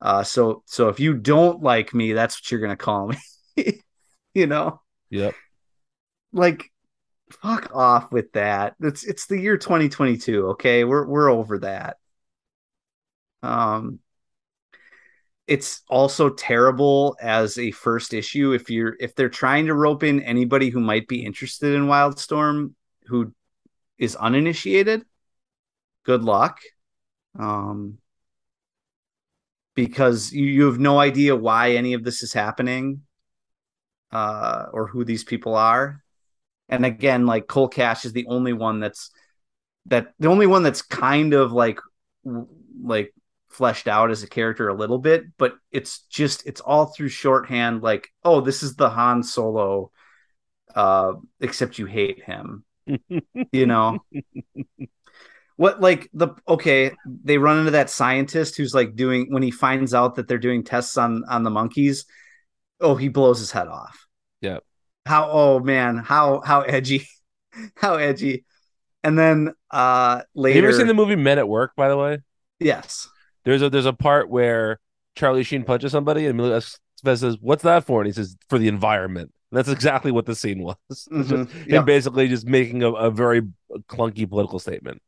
Uh, so so if you don't like me, that's what you're gonna call me. you know? Yep. Like fuck off with that. It's it's the year 2022, okay? We're we're over that. Um it's also terrible as a first issue if you're if they're trying to rope in anybody who might be interested in Wildstorm who is uninitiated. Good luck. Um because you, you have no idea why any of this is happening uh, or who these people are. And again, like Cole Cash is the only one that's that the only one that's kind of like like fleshed out as a character a little bit, but it's just it's all through shorthand. Like, oh, this is the Han Solo, uh, except you hate him. You know what like the okay they run into that scientist who's like doing when he finds out that they're doing tests on on the monkeys oh he blows his head off yeah. How oh man, how how edgy. how edgy. And then uh later Have you ever seen the movie Men at Work, by the way? Yes. There's a there's a part where Charlie Sheen punches somebody and says, "What's that for?" And he says, "For the environment." And that's exactly what the scene was. It's just Mhm. him Yep. basically just making a, a very clunky political statement,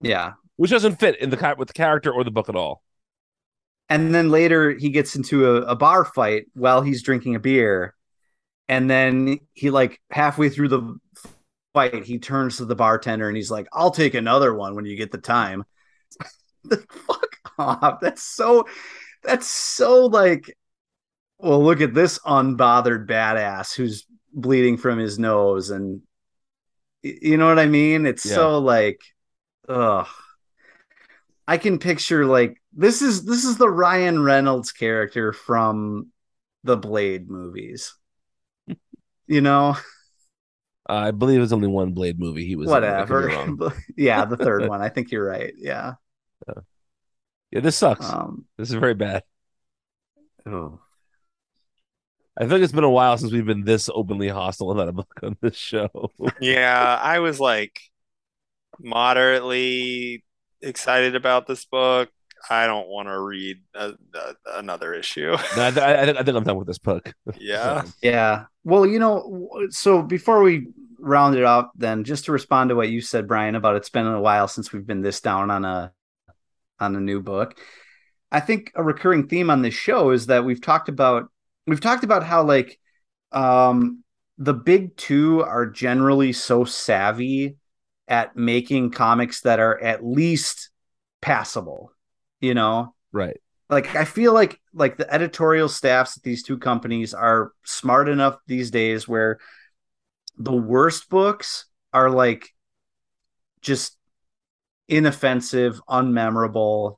Yeah. which doesn't fit in the with the character or the book at all. And then later he gets into a, a bar fight while he's drinking a beer. And then he like halfway through the fight, he turns to the bartender and he's like, I'll take another one when you get the time. Like, Fuck off. That's so that's so like well, look at this unbothered badass who's bleeding from his nose and you know what I mean? It's Yeah. so like ugh. I can picture like this is this is the Ryan Reynolds character from the Blade movies. You know, Uh, I believe it was only one Blade movie he was in. I could be whatever. yeah, the third one. I think you're right. Yeah. Yeah, this sucks. Um this is very bad. oh. I think it's been a while since we've been this openly hostile about a book on this show. Yeah, I was like moderately excited about this book. I don't want to read a, a, another issue. No, I, th- I, think, I think I'm done with this book. Yeah. So, Yeah. Well, you know, so before we round it up, then just to respond to what you said, Brian, about it's been a while since we've been this down on a on a new book. I think a recurring theme on this show is that we've talked about we've talked about how like um the big two are generally so savvy at making comics that are at least passable, you know? right. like I feel like like the editorial staffs at these two companies are smart enough these days where the worst books are like just inoffensive, unmemorable.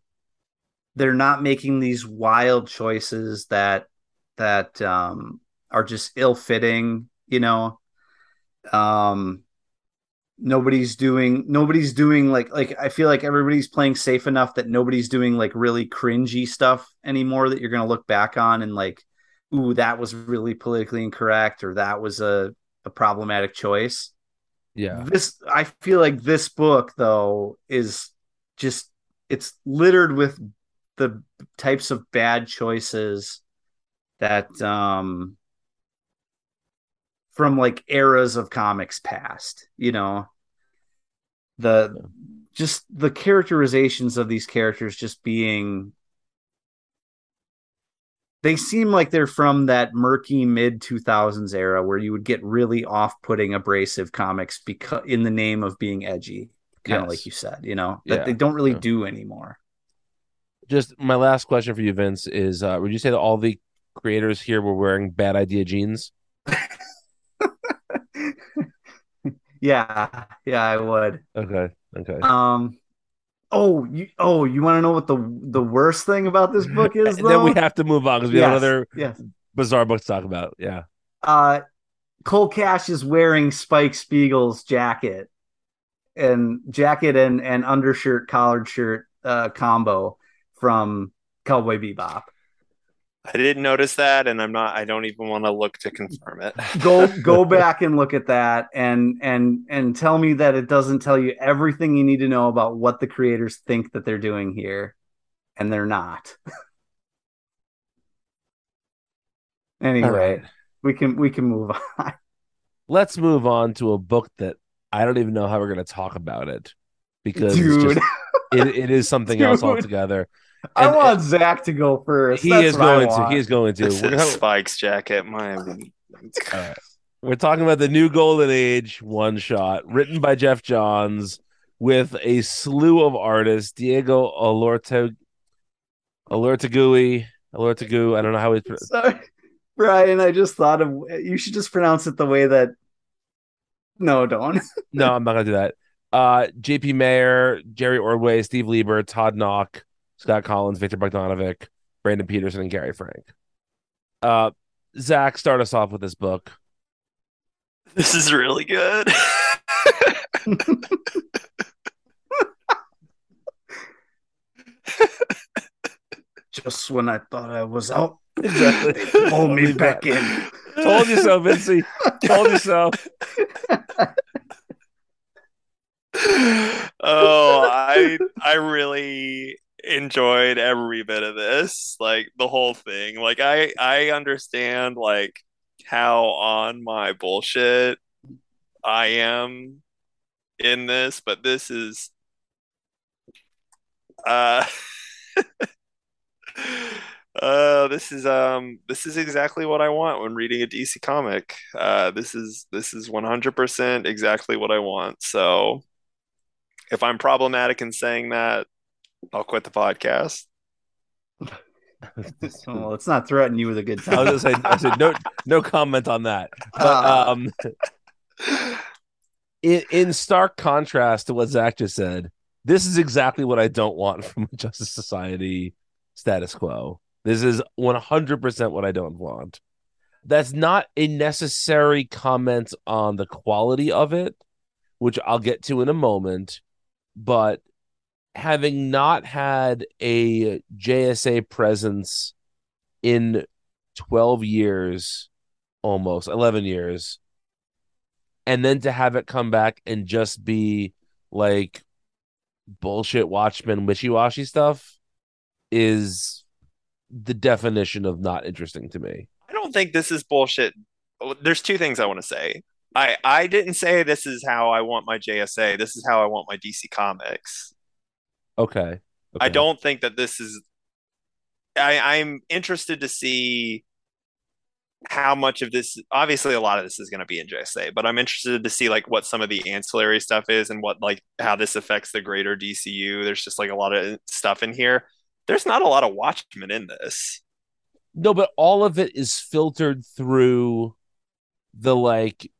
They're not making these wild choices that that um are just ill-fitting, you know. Um nobody's doing nobody's doing like like I feel like everybody's playing safe enough that nobody's doing like really cringy stuff anymore that you're gonna look back on and like, ooh, that was really politically incorrect or that was a, a problematic choice. Yeah. This I feel like this book though is just it's littered with the types of bad choices that um from like eras of comics past, you know. The just the characterizations of these characters just being they seem like they're from that murky mid 2000s era where you would get really off-putting abrasive comics because in the name of being edgy kind of Yes. like you said you know that Yeah. they don't really Yeah. do anymore Just my last question for you, Vince, is uh, would you say that all the creators here were wearing bad idea jeans? yeah yeah i would Okay. Okay. um oh you oh you want to know what the the worst thing about this book is And then we have to move on because we have Yes, another yes bizarre book to talk about. Yeah. uh Cole Cash is wearing Spike Spiegel's jacket and jacket and and undershirt collared shirt uh combo from Cowboy Bebop. I didn't notice that, and I'm not. I don't even want to look to confirm it. Go go back and look at that and and and tell me that it doesn't tell you everything you need to know about what the creators think that they're doing here and they're not. anyway, All right. we can we can move on. Let's move on to a book that I don't even know how we're going to talk about it because it's Dude. just, it, it is something else altogether. I And- want Zach to go first. He That's is going to. He is going to. This We're, is Spike's jacket. My Alright. we're talking about the new Golden Age one shot, written by Geoff Johns, with a slew of artists: Diego Alorte, Alortegui, Alortegu. I don't know how he's. Sorry, Brian. I just thought of you should just pronounce it the way that. No, don't. No, I'm not gonna do that. Uh, J.P. Mayer, Jerry Ordway, Steve Lieber, Todd Nauck, Scott Kolins, Viktor Bogdanovic, Brandon Peterson, and Gary Frank. Uh, Zach, start us off with this book. this is really good. Just when I thought I was out, Exactly. they pulled me Leave back in. Told you so, Vincey. Told you so. oh, I I really enjoyed every bit of this, like the whole thing. Like I I understand like how on my bullshit I am in this, but this is uh uh this is um this is exactly what I want when reading a DC comic. Uh this is this is 100% exactly what I want. So if I'm problematic in saying that, I'll quit the podcast. well, let's not threaten you with a good time. I was gonna say, I said no, no comment on that. But uh, um, in, in stark contrast to what Zach just said, this is exactly what I don't want from Justice Society status quo. This is 100% what I don't want. That's not a necessary comment on the quality of it, which I'll get to in a moment. But having not had a JSA presence in 12 years, almost 11 years, and then to have it come back and just be like bullshit Watchmen wishy washy stuff is the definition of not interesting to me. I don't think this is bullshit. There's two things I want to say. I I didn't say this is how I want my JSA. This is how I want my DC Comics. Okay. okay. I don't think that this is. I I'm interested to see how much of this obviously a lot of this is going to be in JSA, but I'm interested to see like what some of the ancillary stuff is and what like how this affects the greater DCU. There's just like a lot of stuff in here. There's not a lot of Watchmen in this. No, but all of it is filtered through the like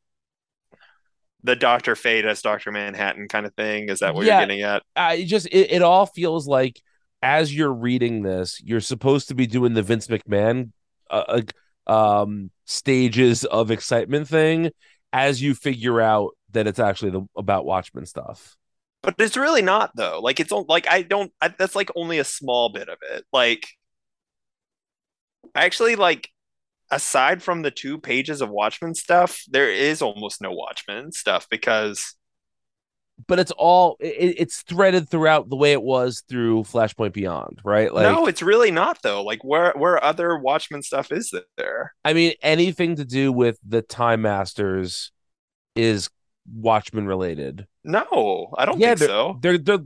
the Doctor Fate as Doctor Manhattan kind of thing. Is that what yeah, you're getting at? I just it, it all feels like as you're reading this, you're supposed to be doing the Vince McMahon uh, um, stages of excitement thing as you figure out that it's actually the about Watchmen stuff. But it's really not though. Like it's like I don't. I, that's like only a small bit of it. Like I actually like aside from the two pages of Watchmen stuff, there is almost no Watchmen stuff because. But it's all it, it's threaded throughout the way it was through Flashpoint Beyond, right? Like, no, it's really not though. Like, where where other Watchmen stuff is there? I mean, anything to do with the Time Masters is Watchmen related. No, I don't yeah, think they're, so. They're, they're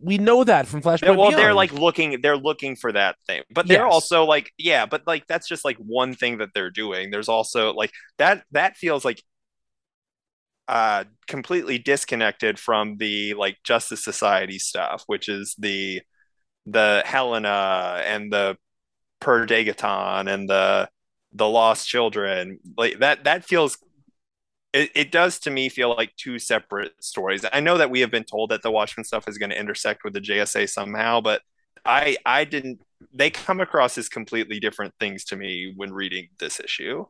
we know that from Flashpoint. They're, well, Beyond. they're like looking, they're looking for that thing, but they're yes. also like, yeah, but like that's just like one thing that they're doing. There's also like that. That feels like uh completely disconnected from the like Justice Society stuff, which is the the Helena and the Per Degaton and the the Lost Children. Like that. That feels it, it does to me feel like two separate stories. I know that we have been told that the Watchmen stuff is going to intersect with the JSA somehow, but I I didn't. They come across as completely different things to me when reading this issue.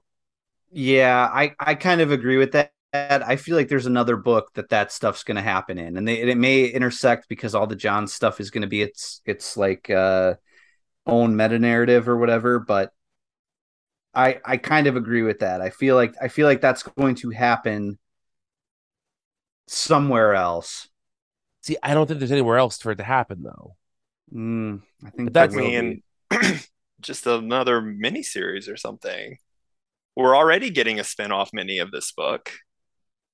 Yeah, I I kind of agree with that. I feel like there's another book that that stuff's going to happen in, and they it may intersect because all the Jon stuff is going to be its it's like uh own meta narrative or whatever. But I I kind of agree with that. I feel like I feel like that's going to happen somewhere else. See, I don't think there's anywhere else for it to happen though. Mm, I think that's mean just another mini series or something. We're already getting a spin-off mini of this book.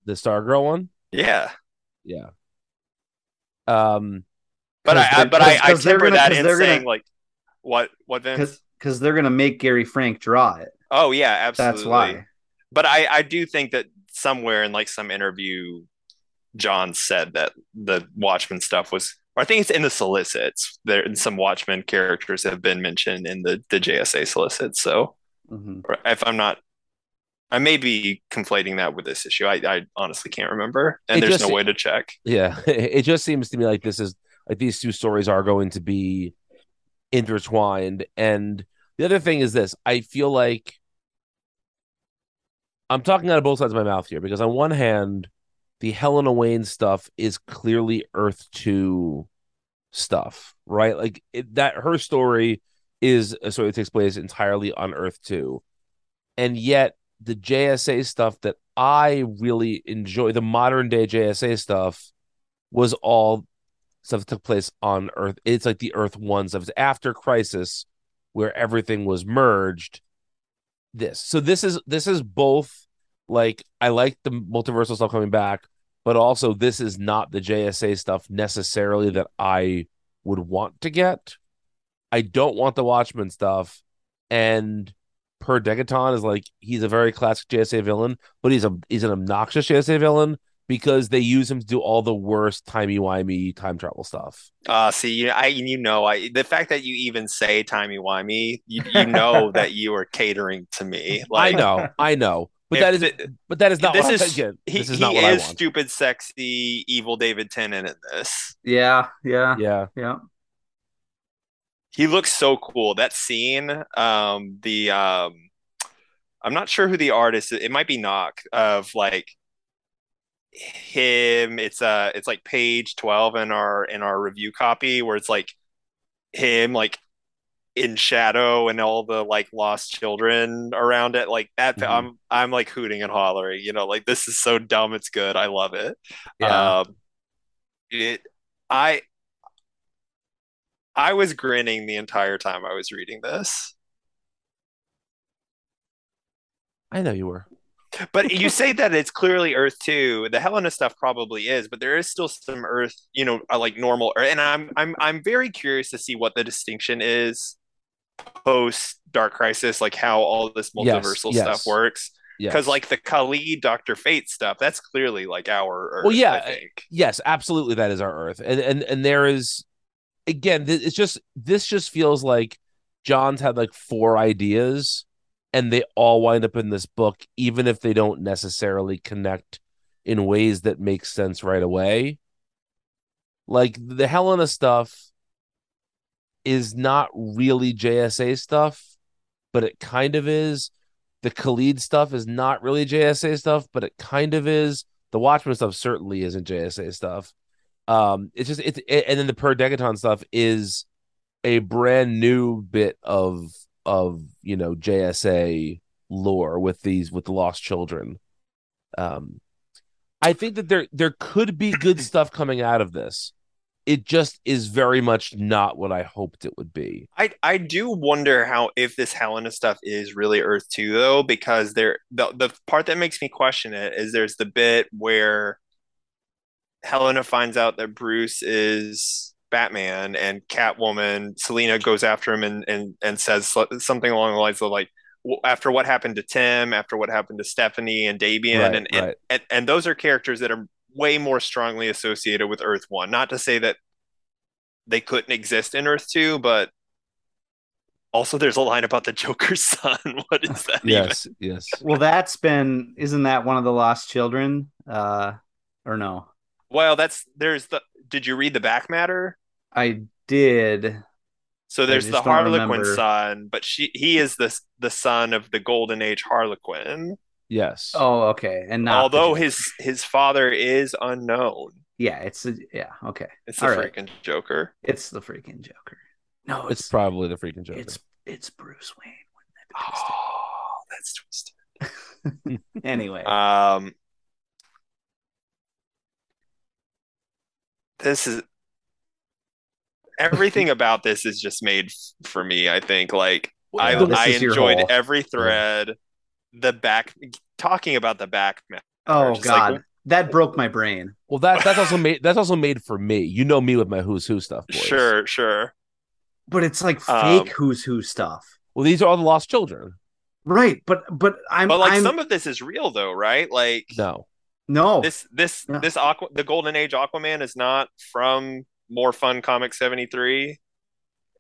The Stargirl one? Yeah. Yeah. Um but I, I but I, I temper gonna, that in saying gonna, like what what Vince? Because they're gonna make Gary Frank draw it. Oh yeah, absolutely. That's why. But I I do think that somewhere in like some interview, John said that the Watchmen stuff was. I think it's in the solicits. There, some Watchmen characters have been mentioned in the the JSA solicits. So, mm-hmm. if I'm not I may be conflating that with this issue. I, I honestly can't remember, and it there's just, no way to check. Yeah, it just seems to me like this is like these two stories are going to be intertwined. And the other thing is this I feel like I'm talking out of both sides of my mouth here because, on one hand, the Helena Wayne stuff is clearly Earth 2 stuff, right? Like it, that, her story is a story that takes place entirely on Earth 2. And yet, the JSA stuff that I really enjoy, the modern day JSA stuff, was all stuff that took place on Earth. It's like the Earth One stuff. It's after Crisis, where everything was merged. This so this is this is both like I like the multiversal stuff coming back, but also this is not the JSA stuff necessarily that I would want to get. I don't want the Watchmen stuff, and Per Degaton is like he's a very classic JSA villain, but he's a he's an obnoxious JSA villain because they use him to do all the worst timey wimey time travel stuff. Uh see, you know, I you know, I the fact that you even say timey wimey, you, you know that you are catering to me. Like, I know, I know, but that is the, but that is not this what is, I, again, he, this is he not what is I want. stupid, sexy, evil David Tennant in this. Yeah, yeah, Yeah, yeah. He looks so cool. That scene, um, the um, I'm not sure who the artist is. It might be Nauck of like him. It's uh, it's like page twelve in our in our review copy where it's like him like in shadow and all the like lost children around it like that Mhm. i'm i'm like hooting and hollering you know like this is so dumb it's good i love it Yeah. um it i i was grinning the entire time i was reading this I know you were. But you say that it's clearly earth 2 the helena stuff probably is but there is still some earth you know uh, like normal Earth. and i'm i'm i'm very curious to see what the distinction is post dark crisis like how all this multiversal yes. stuff works Yes. because like the Khalid Doctor Fate stuff, that's clearly like our Earth. Well, yeah, I think. yes, absolutely, that is our Earth, and and and there is, again, it's just this just feels like Johns had like four ideas, and they all wind up in this book, even if they don't necessarily connect in ways that make sense right away. Like the Helena stuff is not really JSA stuff, but it kind of is. The Khalid stuff is not really JSA stuff, but it kind of is. The Watchmen stuff certainly isn't JSA stuff. Um, it's just it's it, and then the Per Degaton stuff is a brand new bit of of you know JSA lore with these with the lost children. Um, I think that there there could be good stuff coming out of this. It just is very much not what I hoped it would be. I I do wonder how if this Helena stuff is really Earth 2 though, because there the the part that makes me question it is there's the bit where Helena finds out that Bruce is Batman and Catwoman, Selina goes after him and and and says something along the lines of like after what happened to Tim, after what happened to Stephanie and Damian, Right, and, and, right. and and those are characters that are way more strongly associated with Earth One. Not to say that they couldn't exist in Earth Two, but also there's a line about the Joker's son. What is that? even? Yes, yes. Well, that's been isn't that one of the lost children? Uh, or no? Well, that's there's the. Did you read the back matter? I did. So there's the Harlequin son, but she he is the the son of the Golden Age Harlequin. Yes. Oh, okay. And not Although Joker. his his father is unknown. yeah, it's a, yeah, okay. It's the All right. freaking Joker. It's the freaking Joker. No, it's it's probably the freaking Joker. it's it's Bruce Wayne. Oh, that's twisted. Anyway, Um, this is everything about this is just made for me. I think like I Well, this I enjoyed every thread. The back talking about the back ma- oh just like- god, that broke my brain. Well, that that's also made that's also made for me. You know me with my who's who stuff. Boys. Sure, sure. But it's like Um, fake who's who stuff, Well, these are all the lost children. right? But but I'm But like I'm, some of this is real though, right? Like No. no this this Yeah. this Aqua the Golden Age Aquaman is not from More Fun Comic 73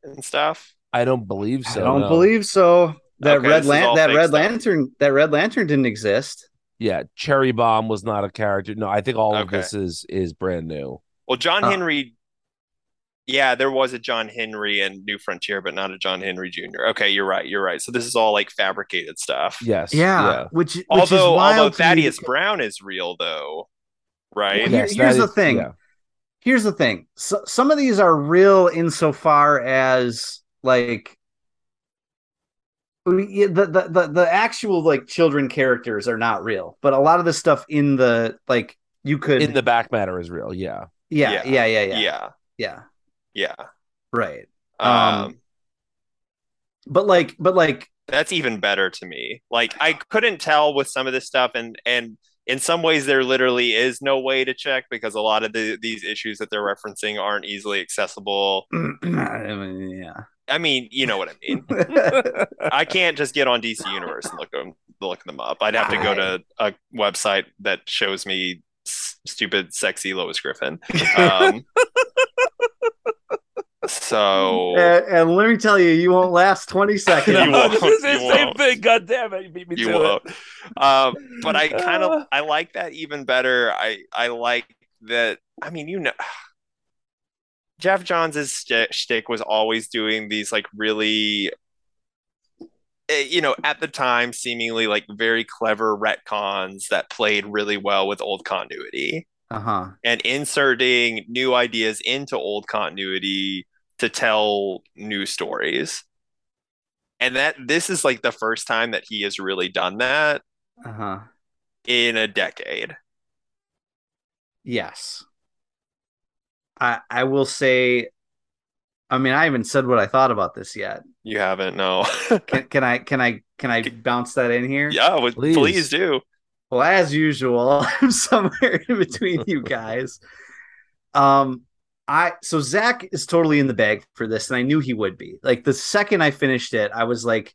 and stuff. I don't believe so. I don't no. believe so. That Okay, red this lan- that red stuff. lantern that red lantern didn't exist. Yeah, Cherry Bomb was not a character. No, I think all of this is is brand new. Well, John Oh. Henry Yeah, there was a John Henry and New Frontier, but not a John Henry Jr. Okay, you're right. You're right. So this is all like fabricated stuff. Yes. Yeah, which, which Although is although to me Thaddeus because- Brown is real though, right? Well, Yes, here's that the thing. yeah. Here's the thing. So, some of these are real insofar as like the, the the the actual like children characters are not real, but a lot of the stuff in the like you could In the back matter is real. Yeah. yeah, Yeah. yeah yeah yeah yeah. Yeah. Yeah. Right. Um, Um, But like, but like, that's even better to me. Like I couldn't tell with some of this stuff, and and in some ways there literally is no way to check because a lot of the, these issues that they're referencing aren't easily accessible. yeah. I mean, you know what I mean. I can't just get on DC Universe and look them look them up. I'd have to go to a website that shows me s- stupid, sexy Lois Griffin. Um, so and, and let me tell you, you won't last 20 seconds. You No, won't. this is the You same won't. thing. God damn it! You beat me you to won't. it. Um, but I kind Uh. of I like that even better. I I like that. I mean, you know, Geoff Johns' st- shtick was always doing these like really, eh, you know, at the time seemingly like very clever retcons that played really well with old continuity Uh huh. and inserting new ideas into old continuity to tell new stories. And that this is like the first time that he has really done that Uh huh. in a decade. Yes. I I will say. I mean, I haven't said what I thought about this yet. You haven't, no. Can, can I can I can I bounce that in here? yeah, Please. please. do. Well, as usual, I'm somewhere in between you guys. Um, I so Zach is totally in the bag for this, and I knew he would be. Like the second I finished it, I was like,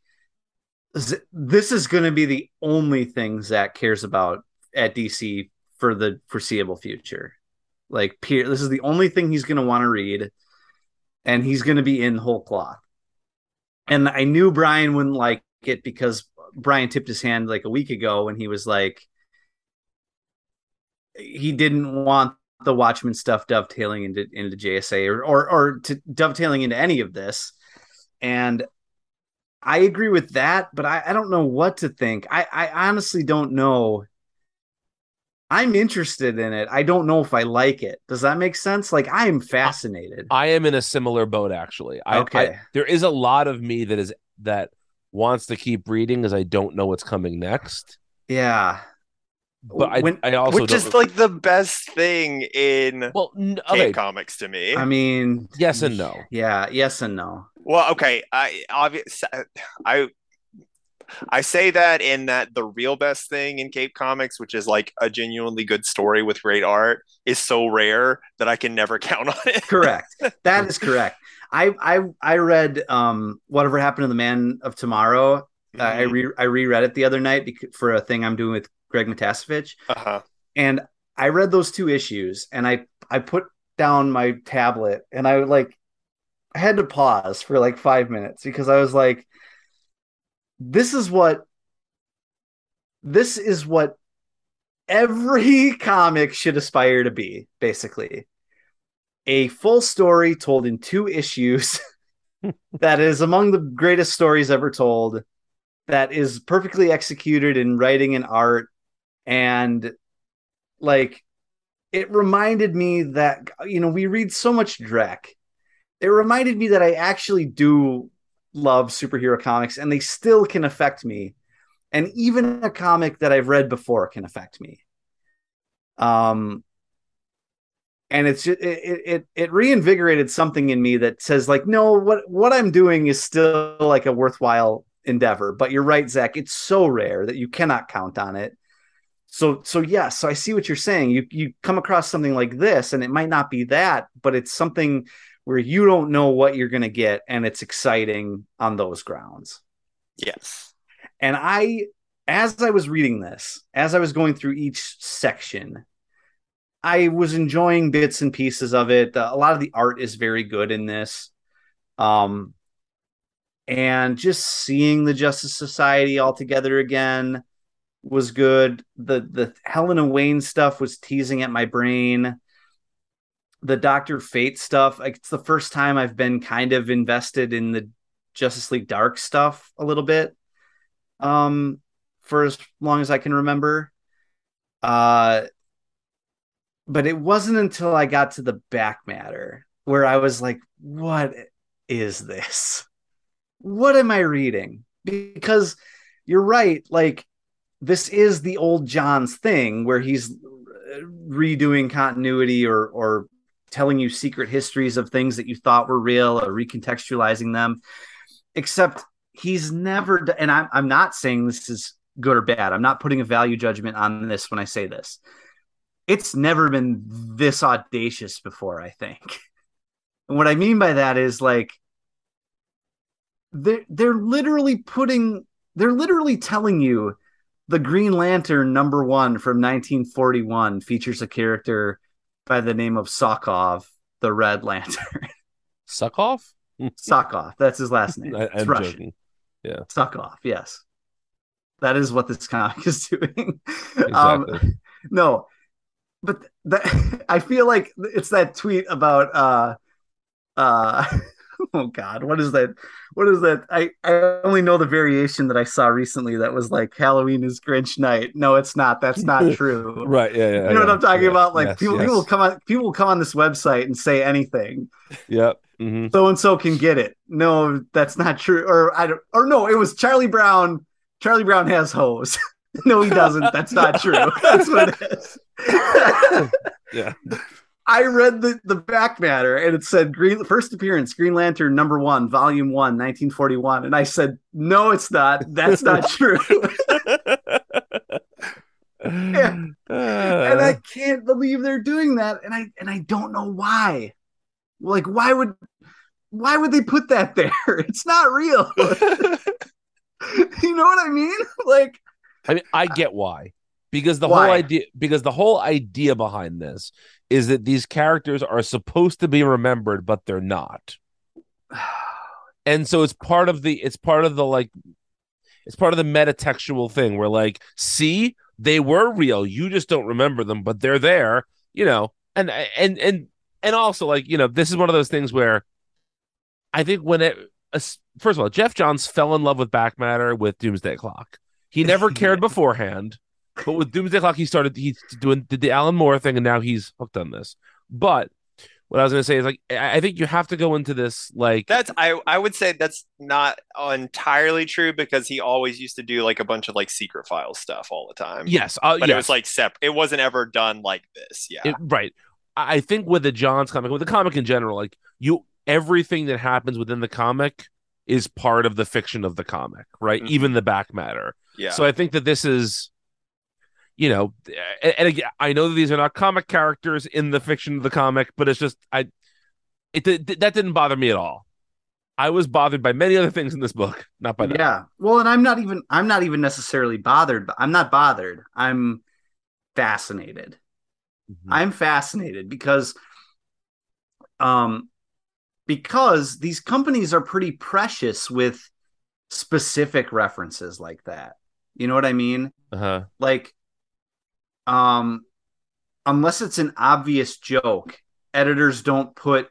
"This is going to be the only thing Zach cares about at DC for the foreseeable future." Like, this is the only thing he's going to want to read, and he's going to be in whole cloth. And I knew Brian wouldn't like it because Brian tipped his hand like a week ago when he was like, he didn't want the Watchmen stuff dovetailing into into JSA or or, or to dovetailing into any of this, and I agree with that, but I, I don't know what to think. I, I honestly don't know. I'm interested in it. I don't know if I like it. Does that make sense? Like I am fascinated. I am in a similar boat actually. I, Okay. I- there is a lot of me that is that wants to keep reading because I don't know what's coming next. yeah. But I, When- I also Which is like the best thing in well, n- Cape okay, Comics to me. I mean, yes and no. Yeah. Yes and no. Well, okay, I obviously I I say that in that the real best thing in Cape Comics, which is like a genuinely good story with great art, is so rare that I can never count on it. correct. That is correct. I I I read um whatever happened to the man of tomorrow. Uh, I Mhm. re I reread it the other night because, for a thing I'm doing with Greg Matasevich, uh-huh. and I read those two issues, and I I put down my tablet, and I like I had to pause for like five minutes because I was like, this is what this is what every comic should aspire to be, basically. A full story told in two issues that is among the greatest stories ever told, that is perfectly executed in writing and art. And like, it reminded me that, you know, we read so much Drek. It reminded me that I actually do love superhero comics and they still can affect me. And even a comic that I've read before can affect me. Um, and it's just it, it it reinvigorated something in me that says like no what what i'm doing is still like a worthwhile endeavor but you're right zach it's so rare that you cannot count on it so so yes so i see what you're saying you you come across something like this and it might not be that but it's something where you don't know what you're going to get and it's exciting on those grounds Yes. and I, as I was reading this, as I was going through each section, I was enjoying bits and pieces of it. Uh, a lot of the art is very good in this. Um, and just seeing the Justice Society all together again was good. The the Helena Wayne stuff was teasing at my brain. The Doctor Fate stuff, like it's the first time I've been kind of invested in the Justice League Dark stuff a little bit um for as long as I can remember. Uh but it wasn't until I got to the back matter where I was like, what is this? What am I reading? Because you're right, like this is the old Johns thing where he's redoing continuity or or telling you secret histories of things that you thought were real or recontextualizing them. Except he's never, and I'm, I'm not saying this is good or bad. I'm not putting a value judgment on this when I say this. It's never been this audacious before, I think. And what I mean by that is like they're they're literally putting they're literally telling you the Green Lantern number one from 1941 features a character by the name of Sokov, the Red Lantern. Sokov? Sokov. that's his last name. I, am joking. Yeah. Sokov. yes. That is what this comic is doing. Um, exactly. Um, no, but that I feel like it's that tweet about uh uh oh god. What is that? What is that? I i only know the variation that i saw recently that was like halloween is grinch night. No it's not. That's not true. Right. Yeah, yeah you know yeah, what i'm talking yeah, about? Like yes, people yes. people come on people come on this website and say anything. Yep. Mm-hmm. so and so can get it. No that's not true. Or i don't or no it was charlie brown. Charlie brown has hose no he doesn't. That's not true. That's what it is. Yeah I read the, the back matter and it said Green first appearance, Green Lantern number one, volume one, 1941. And I said, No, it's not. That's not true. yeah. And I uh. can't believe they're doing that. And I and I don't know why. Like, why would why would they put that there? It's not real. you know what I mean? Like I mean, I get why. Because the Why? whole idea because the whole idea behind this is that these characters are supposed to be remembered, but they're not. And so it's part of the it's part of the like it's part of the metatextual thing where like, see, they were real. You just don't remember them, but they're there, you know. And and and and also like, you know, this is one of those things where I think when it first of all, Geoff Johns fell in love with back matter with Doomsday Clock. He never cared beforehand. But with Doomsday Clock, he started he's doing did the Alan Moore thing, and now he's hooked on this. But what I was gonna say is like I think you have to go into this like that's I I would say that's not entirely true because he always used to do like a bunch of like secret file stuff all the time. Yes, uh, but yes. it was like separate. It wasn't ever done like this. Yeah, It- right. I think with the Johns comic, with the comic in general, like you everything that happens within the comic is part of the fiction of the comic, right? Mhm. Even the back matter. yeah. So I think that this is, you know, and, and again, I know that these are not comic characters in the fiction of the comic, but it's just I, it did- that didn't bother me at all. I was bothered by many other things in this book, not by that. yeah. Well, and I'm not even I'm not even necessarily bothered, but I'm not bothered. I'm fascinated. Mhm. I'm fascinated because um because these companies are pretty precious with specific references like that. You know what I mean? Uh-huh. Like um unless it's an obvious joke, editors don't put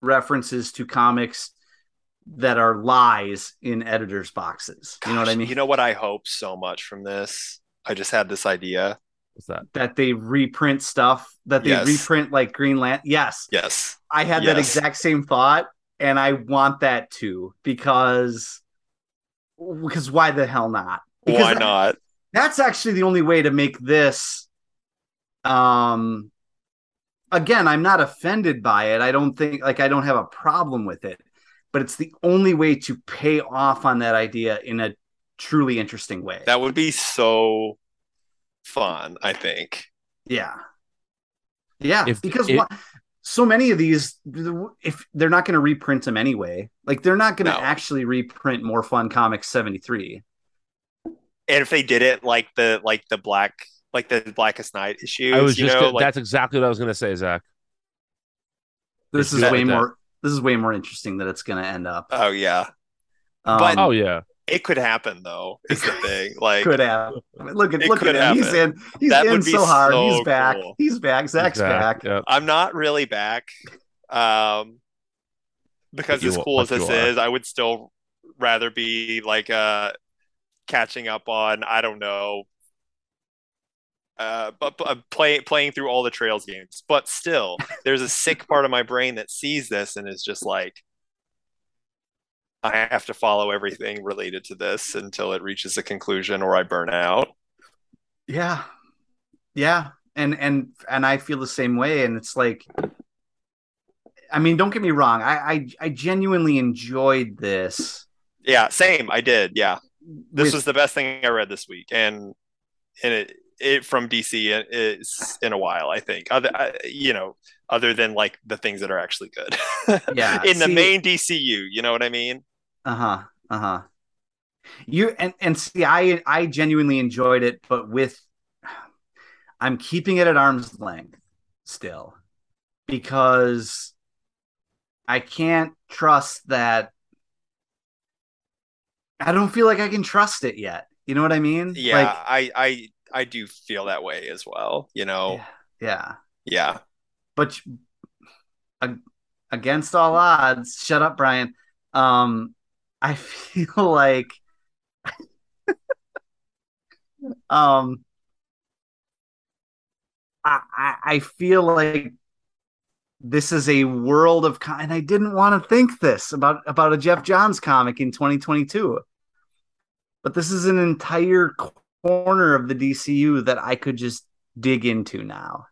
references to comics that are lies in editors boxes. You know what I mean? You know what I hope so much from this? I just had this idea. What's that? that they reprint stuff that they Yes. reprint like Green Lantern. Yes, Yes. I had that exact same thought, and I want that too because because why the hell not? Because Why not? That's actually the only way to make this. Um, again, I'm not offended by it. I don't think like I don't have a problem with it, but it's the only way to pay off on that idea in a truly interesting way. That would be so fun, I think. Yeah. Yeah, If- because if- wha- so many of these, if they're not going to reprint them anyway, like they're not going to No. actually reprint More Fun Comics 73. And if they did it like the like the black like the Blackest Night issues, I was you just know, gonna- like that's exactly what I was gonna say, Zach. This is way like that. more. This is way more interesting that it's going to end up. oh yeah. Um, but- Oh yeah. It could happen though, is the thing. Like could happen? I mean, look at look at him. He's in. He's That in would be so hard. so He's back. cool. He's back. Zach's Zach, back. yep. I'm not really back. Um because as cool as this are. is, I would still rather be like uh catching up on, I don't know, uh, but, but play, playing through all the Trails games. But still, there's a sick part of my brain that sees this and is just like, I have to follow everything related to this until it reaches a conclusion or I burn out. Yeah. Yeah. And and and I feel the same way. And it's like I mean, don't get me wrong. I I, I genuinely enjoyed this. Yeah, same. I did. Yeah, this with, was the best thing I read this week, and and it it from DC is in a while. I think other you know other than like the things that are actually good. Yeah, in see, the main DCU, you know what I mean? Uh huh. Uh huh. You and and see, I I genuinely enjoyed it, but with I'm keeping it at arm's length still because I can't trust that. I don't feel like I can trust it yet. You know what I mean? Yeah, like, I I I do feel that way as well. You know. Yeah. Yeah. But against all odds, shut up, Brian. Um, I feel like um I, I I feel like this is a world of and I didn't want to think this about about a Geoff Johns comic in 2022. But this is an entire corner of the DCU that I could just dig into now.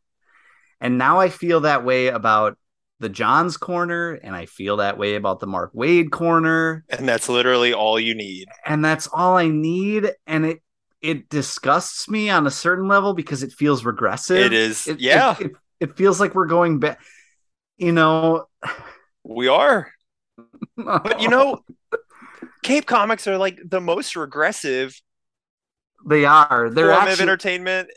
And now I feel that way about the Johns corner and I feel that way about the Mark Waid corner. And that's literally all you need. And that's all I need and it it disgusts me on a certain level because it feels regressive. It is. It, yeah. It, it, it, feels like we're going back. You know, we are. but you know, Cape Comics are like the most regressive. They are. They're form actually, of entertainment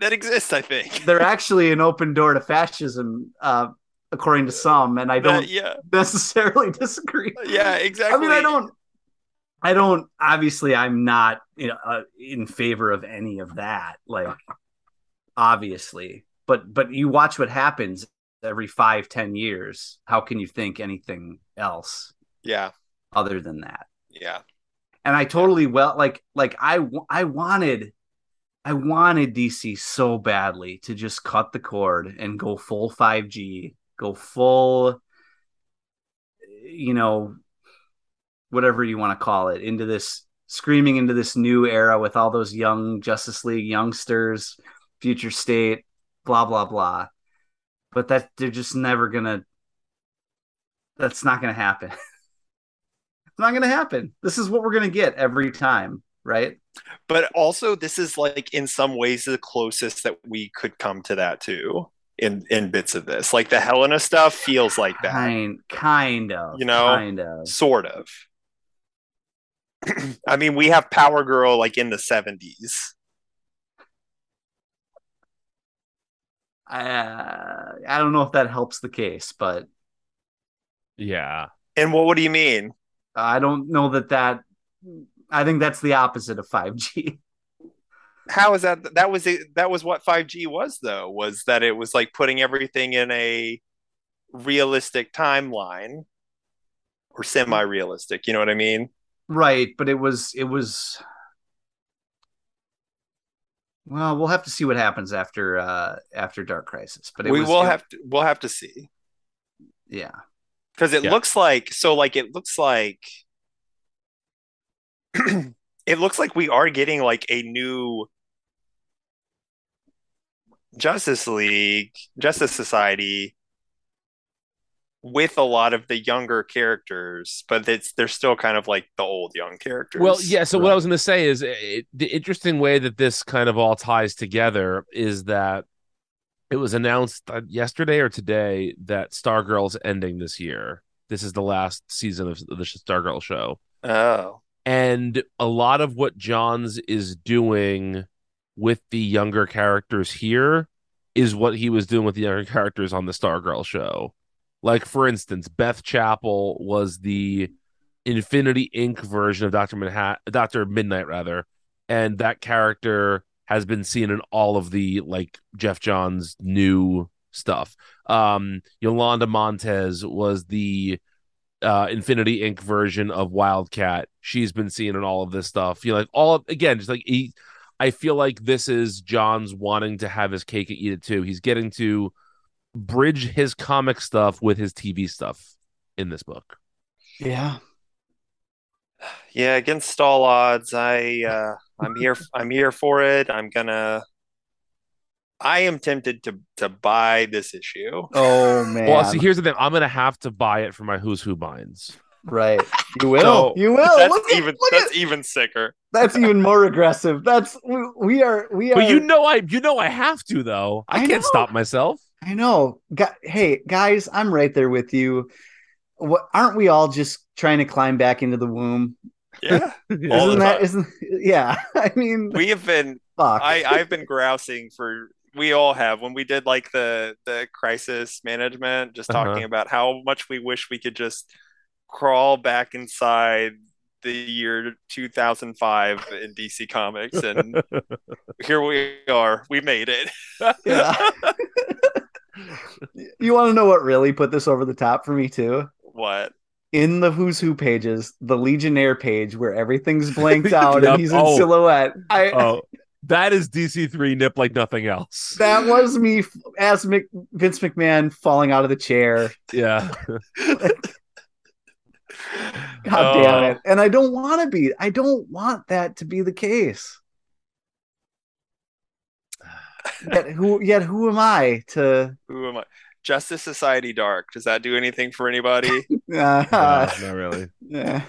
that exists. I think they're actually an open door to fascism, uh, according to some, and I don't yeah. necessarily disagree. Yeah, exactly. I mean, I don't. I don't. Obviously, I'm not you know, uh, in favor of any of that. Like, obviously, but but you watch what happens every five, ten years. How can you think anything else? Yeah. Other than that. Yeah. And I totally well like like I I wanted I wanted DC so badly to just cut the cord and go full 5G, go full you know whatever you want to call it, into this screaming into this new era with all those young Justice League youngsters, future state, blah blah blah. But that they're just never gonna. That's not gonna happen. it's not gonna happen. This is what we're gonna get every time, right? But also, this is like in some ways the closest that we could come to that too in in bits of this. Like the Helena stuff feels like that. Kind, kind of. You know, kind of. Sort of. I mean, we have Power Girl like in the 70s. Uh, I don't know if that helps the case, but yeah. And what, what do you mean? I don't know that that. I think that's the opposite of 5G. How is that? That was it. That was what 5G was, though. Was that it was like putting everything in a realistic timeline or semi-realistic. You know what I mean? Right, but it was it was well, we'll have to see what happens after uh after Dark Crisis. But we was, will it, have to we'll have to see. Yeah. Because it Yeah. looks like so like it looks like it looks like we are getting like a new Justice League, Justice Society with a lot of the younger characters, but it's they're still kind of like the old young characters. Well, yeah. So what I was going to say is it, the interesting way that this kind of all ties together is that it was announced uh, yesterday or today that Stargirl's ending this year. This is the last season of the Stargirl show, Oh, and a lot of what Johns is doing with the younger characters here is what he was doing with the younger characters on the Stargirl show. Like for instance, Beth Chapel was the Infinity Inc. version of Doctor Manhattan, Doctor Midnight, rather, and that character has been seen in all of the like Geoff Johns new stuff. Um, Yolanda Montez was the uh, Infinity Inc. version of Wildcat. She's been seen in all of this stuff. You know, like all of, again, just like he, I feel like this is Johns wanting to have his cake and eat it too. He's getting to bridge his comic stuff with his TV stuff in this book. Yeah. yeah. Against all odds, I uh, I'm here. I'm here for it. I'm gonna I am tempted to to buy this issue. Oh man. Well, see, here's the thing. I'm gonna have to buy it for my Who's Who binds. right. You will. So, you will. That's Look at- even look that's at- even sicker. that's even more aggressive. That's we, we are we are But you know, I you know I have to though. I, I can't know. stop myself. I know. Hey, guys, I'm right there with you. What aren't we all just trying to climb back into the womb? Yeah. All isn't the that time. isn't yeah. I mean we have been fuck. I I've been grousing for we all have when we did like the the crisis management just Uh-huh. talking about how much we wish we could just crawl back inside the year 2005 in DC Comics and here we are we made it yeah. you want to know what really put this over the top for me too? what In the Who's Who pages, the Legionnaire page where everything's blanked out Yep. and he's in Oh. silhouette. I oh, that is DC three nip like nothing else. that was me as Mc, Vince McMahon falling out of the chair. yeah. God Oh. damn it. And I don't want to be. I don't want that to be the case. Yet who yet who am I to who am I Justice Society Dark does that do anything for anybody uh, No, not really. yeah.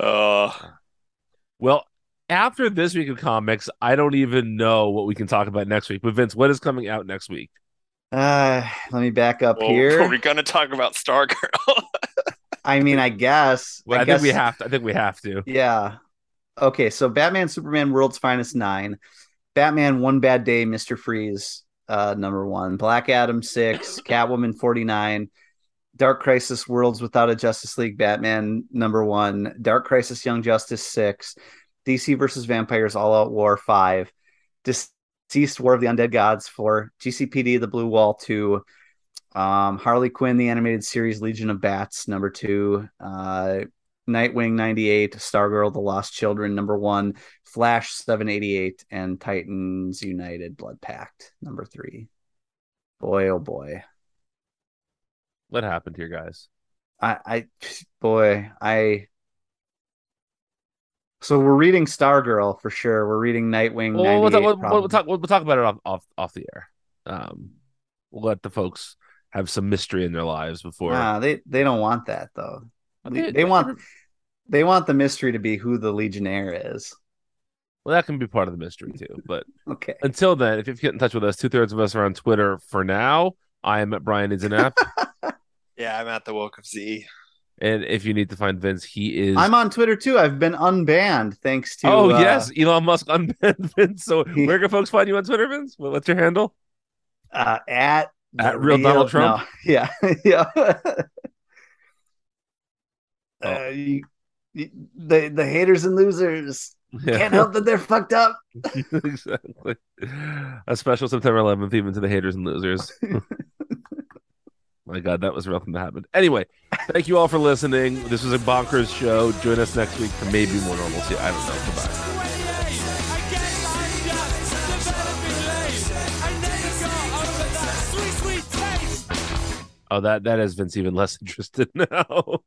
oh Well, after this week of comics, I don't even know what we can talk about next week. But Vince, what is coming out next week? Uh let me back up well, here. are we gonna talk about Stargirl I mean, I guess. Well, I, guess, think we have to. I think we have to. Yeah. Okay, so Batman Superman World's Finest 9. Batman One Bad Day Mr. Freeze uh number 1. Black Adam 6, Catwoman 49. Dark Crisis Worlds Without a Justice League Batman number 1, Dark Crisis Young Justice 6, DC versus Vampires All Out War 5, Deceased War of the Undead Gods 4, GCPD The Blue Wall 2, um, Harley Quinn the animated series Legion of Bats number 2, uh Nightwing 98, Stargirl The Lost Children number 1, Flash 788 and Titans United Blood Pact number 3. Boy oh boy. What happened here, guys? I, I, boy, I. So we're reading Stargirl for sure. We're reading Nightwing. Well, we'll, talk, we'll, we'll talk. We'll talk about it off, off off the air. Um, we'll let the folks have some mystery in their lives before. Nah, they they don't want that though. Okay, They want they want the mystery to be who the Legionnaire is. Well, that can be part of the mystery too. But Okay. until then, if you get in touch with us, two thirds of us are on Twitter for now. I am at Brian Idzanap. yeah I'm at the woke of Z and if you need to find Vince, he is. I'm on Twitter too. I've been unbanned thanks to. oh uh, yes, Elon Musk unbanned Vince. So where can folks find you on Twitter, Vince? What's your handle? uh, at At the real Donald Trump? no, yeah, yeah. Oh. uh, you, you, the the haters and losers Yeah. can't help that they're fucked up. exactly. A special September 11th, even to the haters and losers. My God, that was real thing that happened. Anyway, thank you all for listening. This was a bonkers show. Join us next week for maybe more normalcy. I don't know. Goodbye. Oh, that that has Vince even less interested now.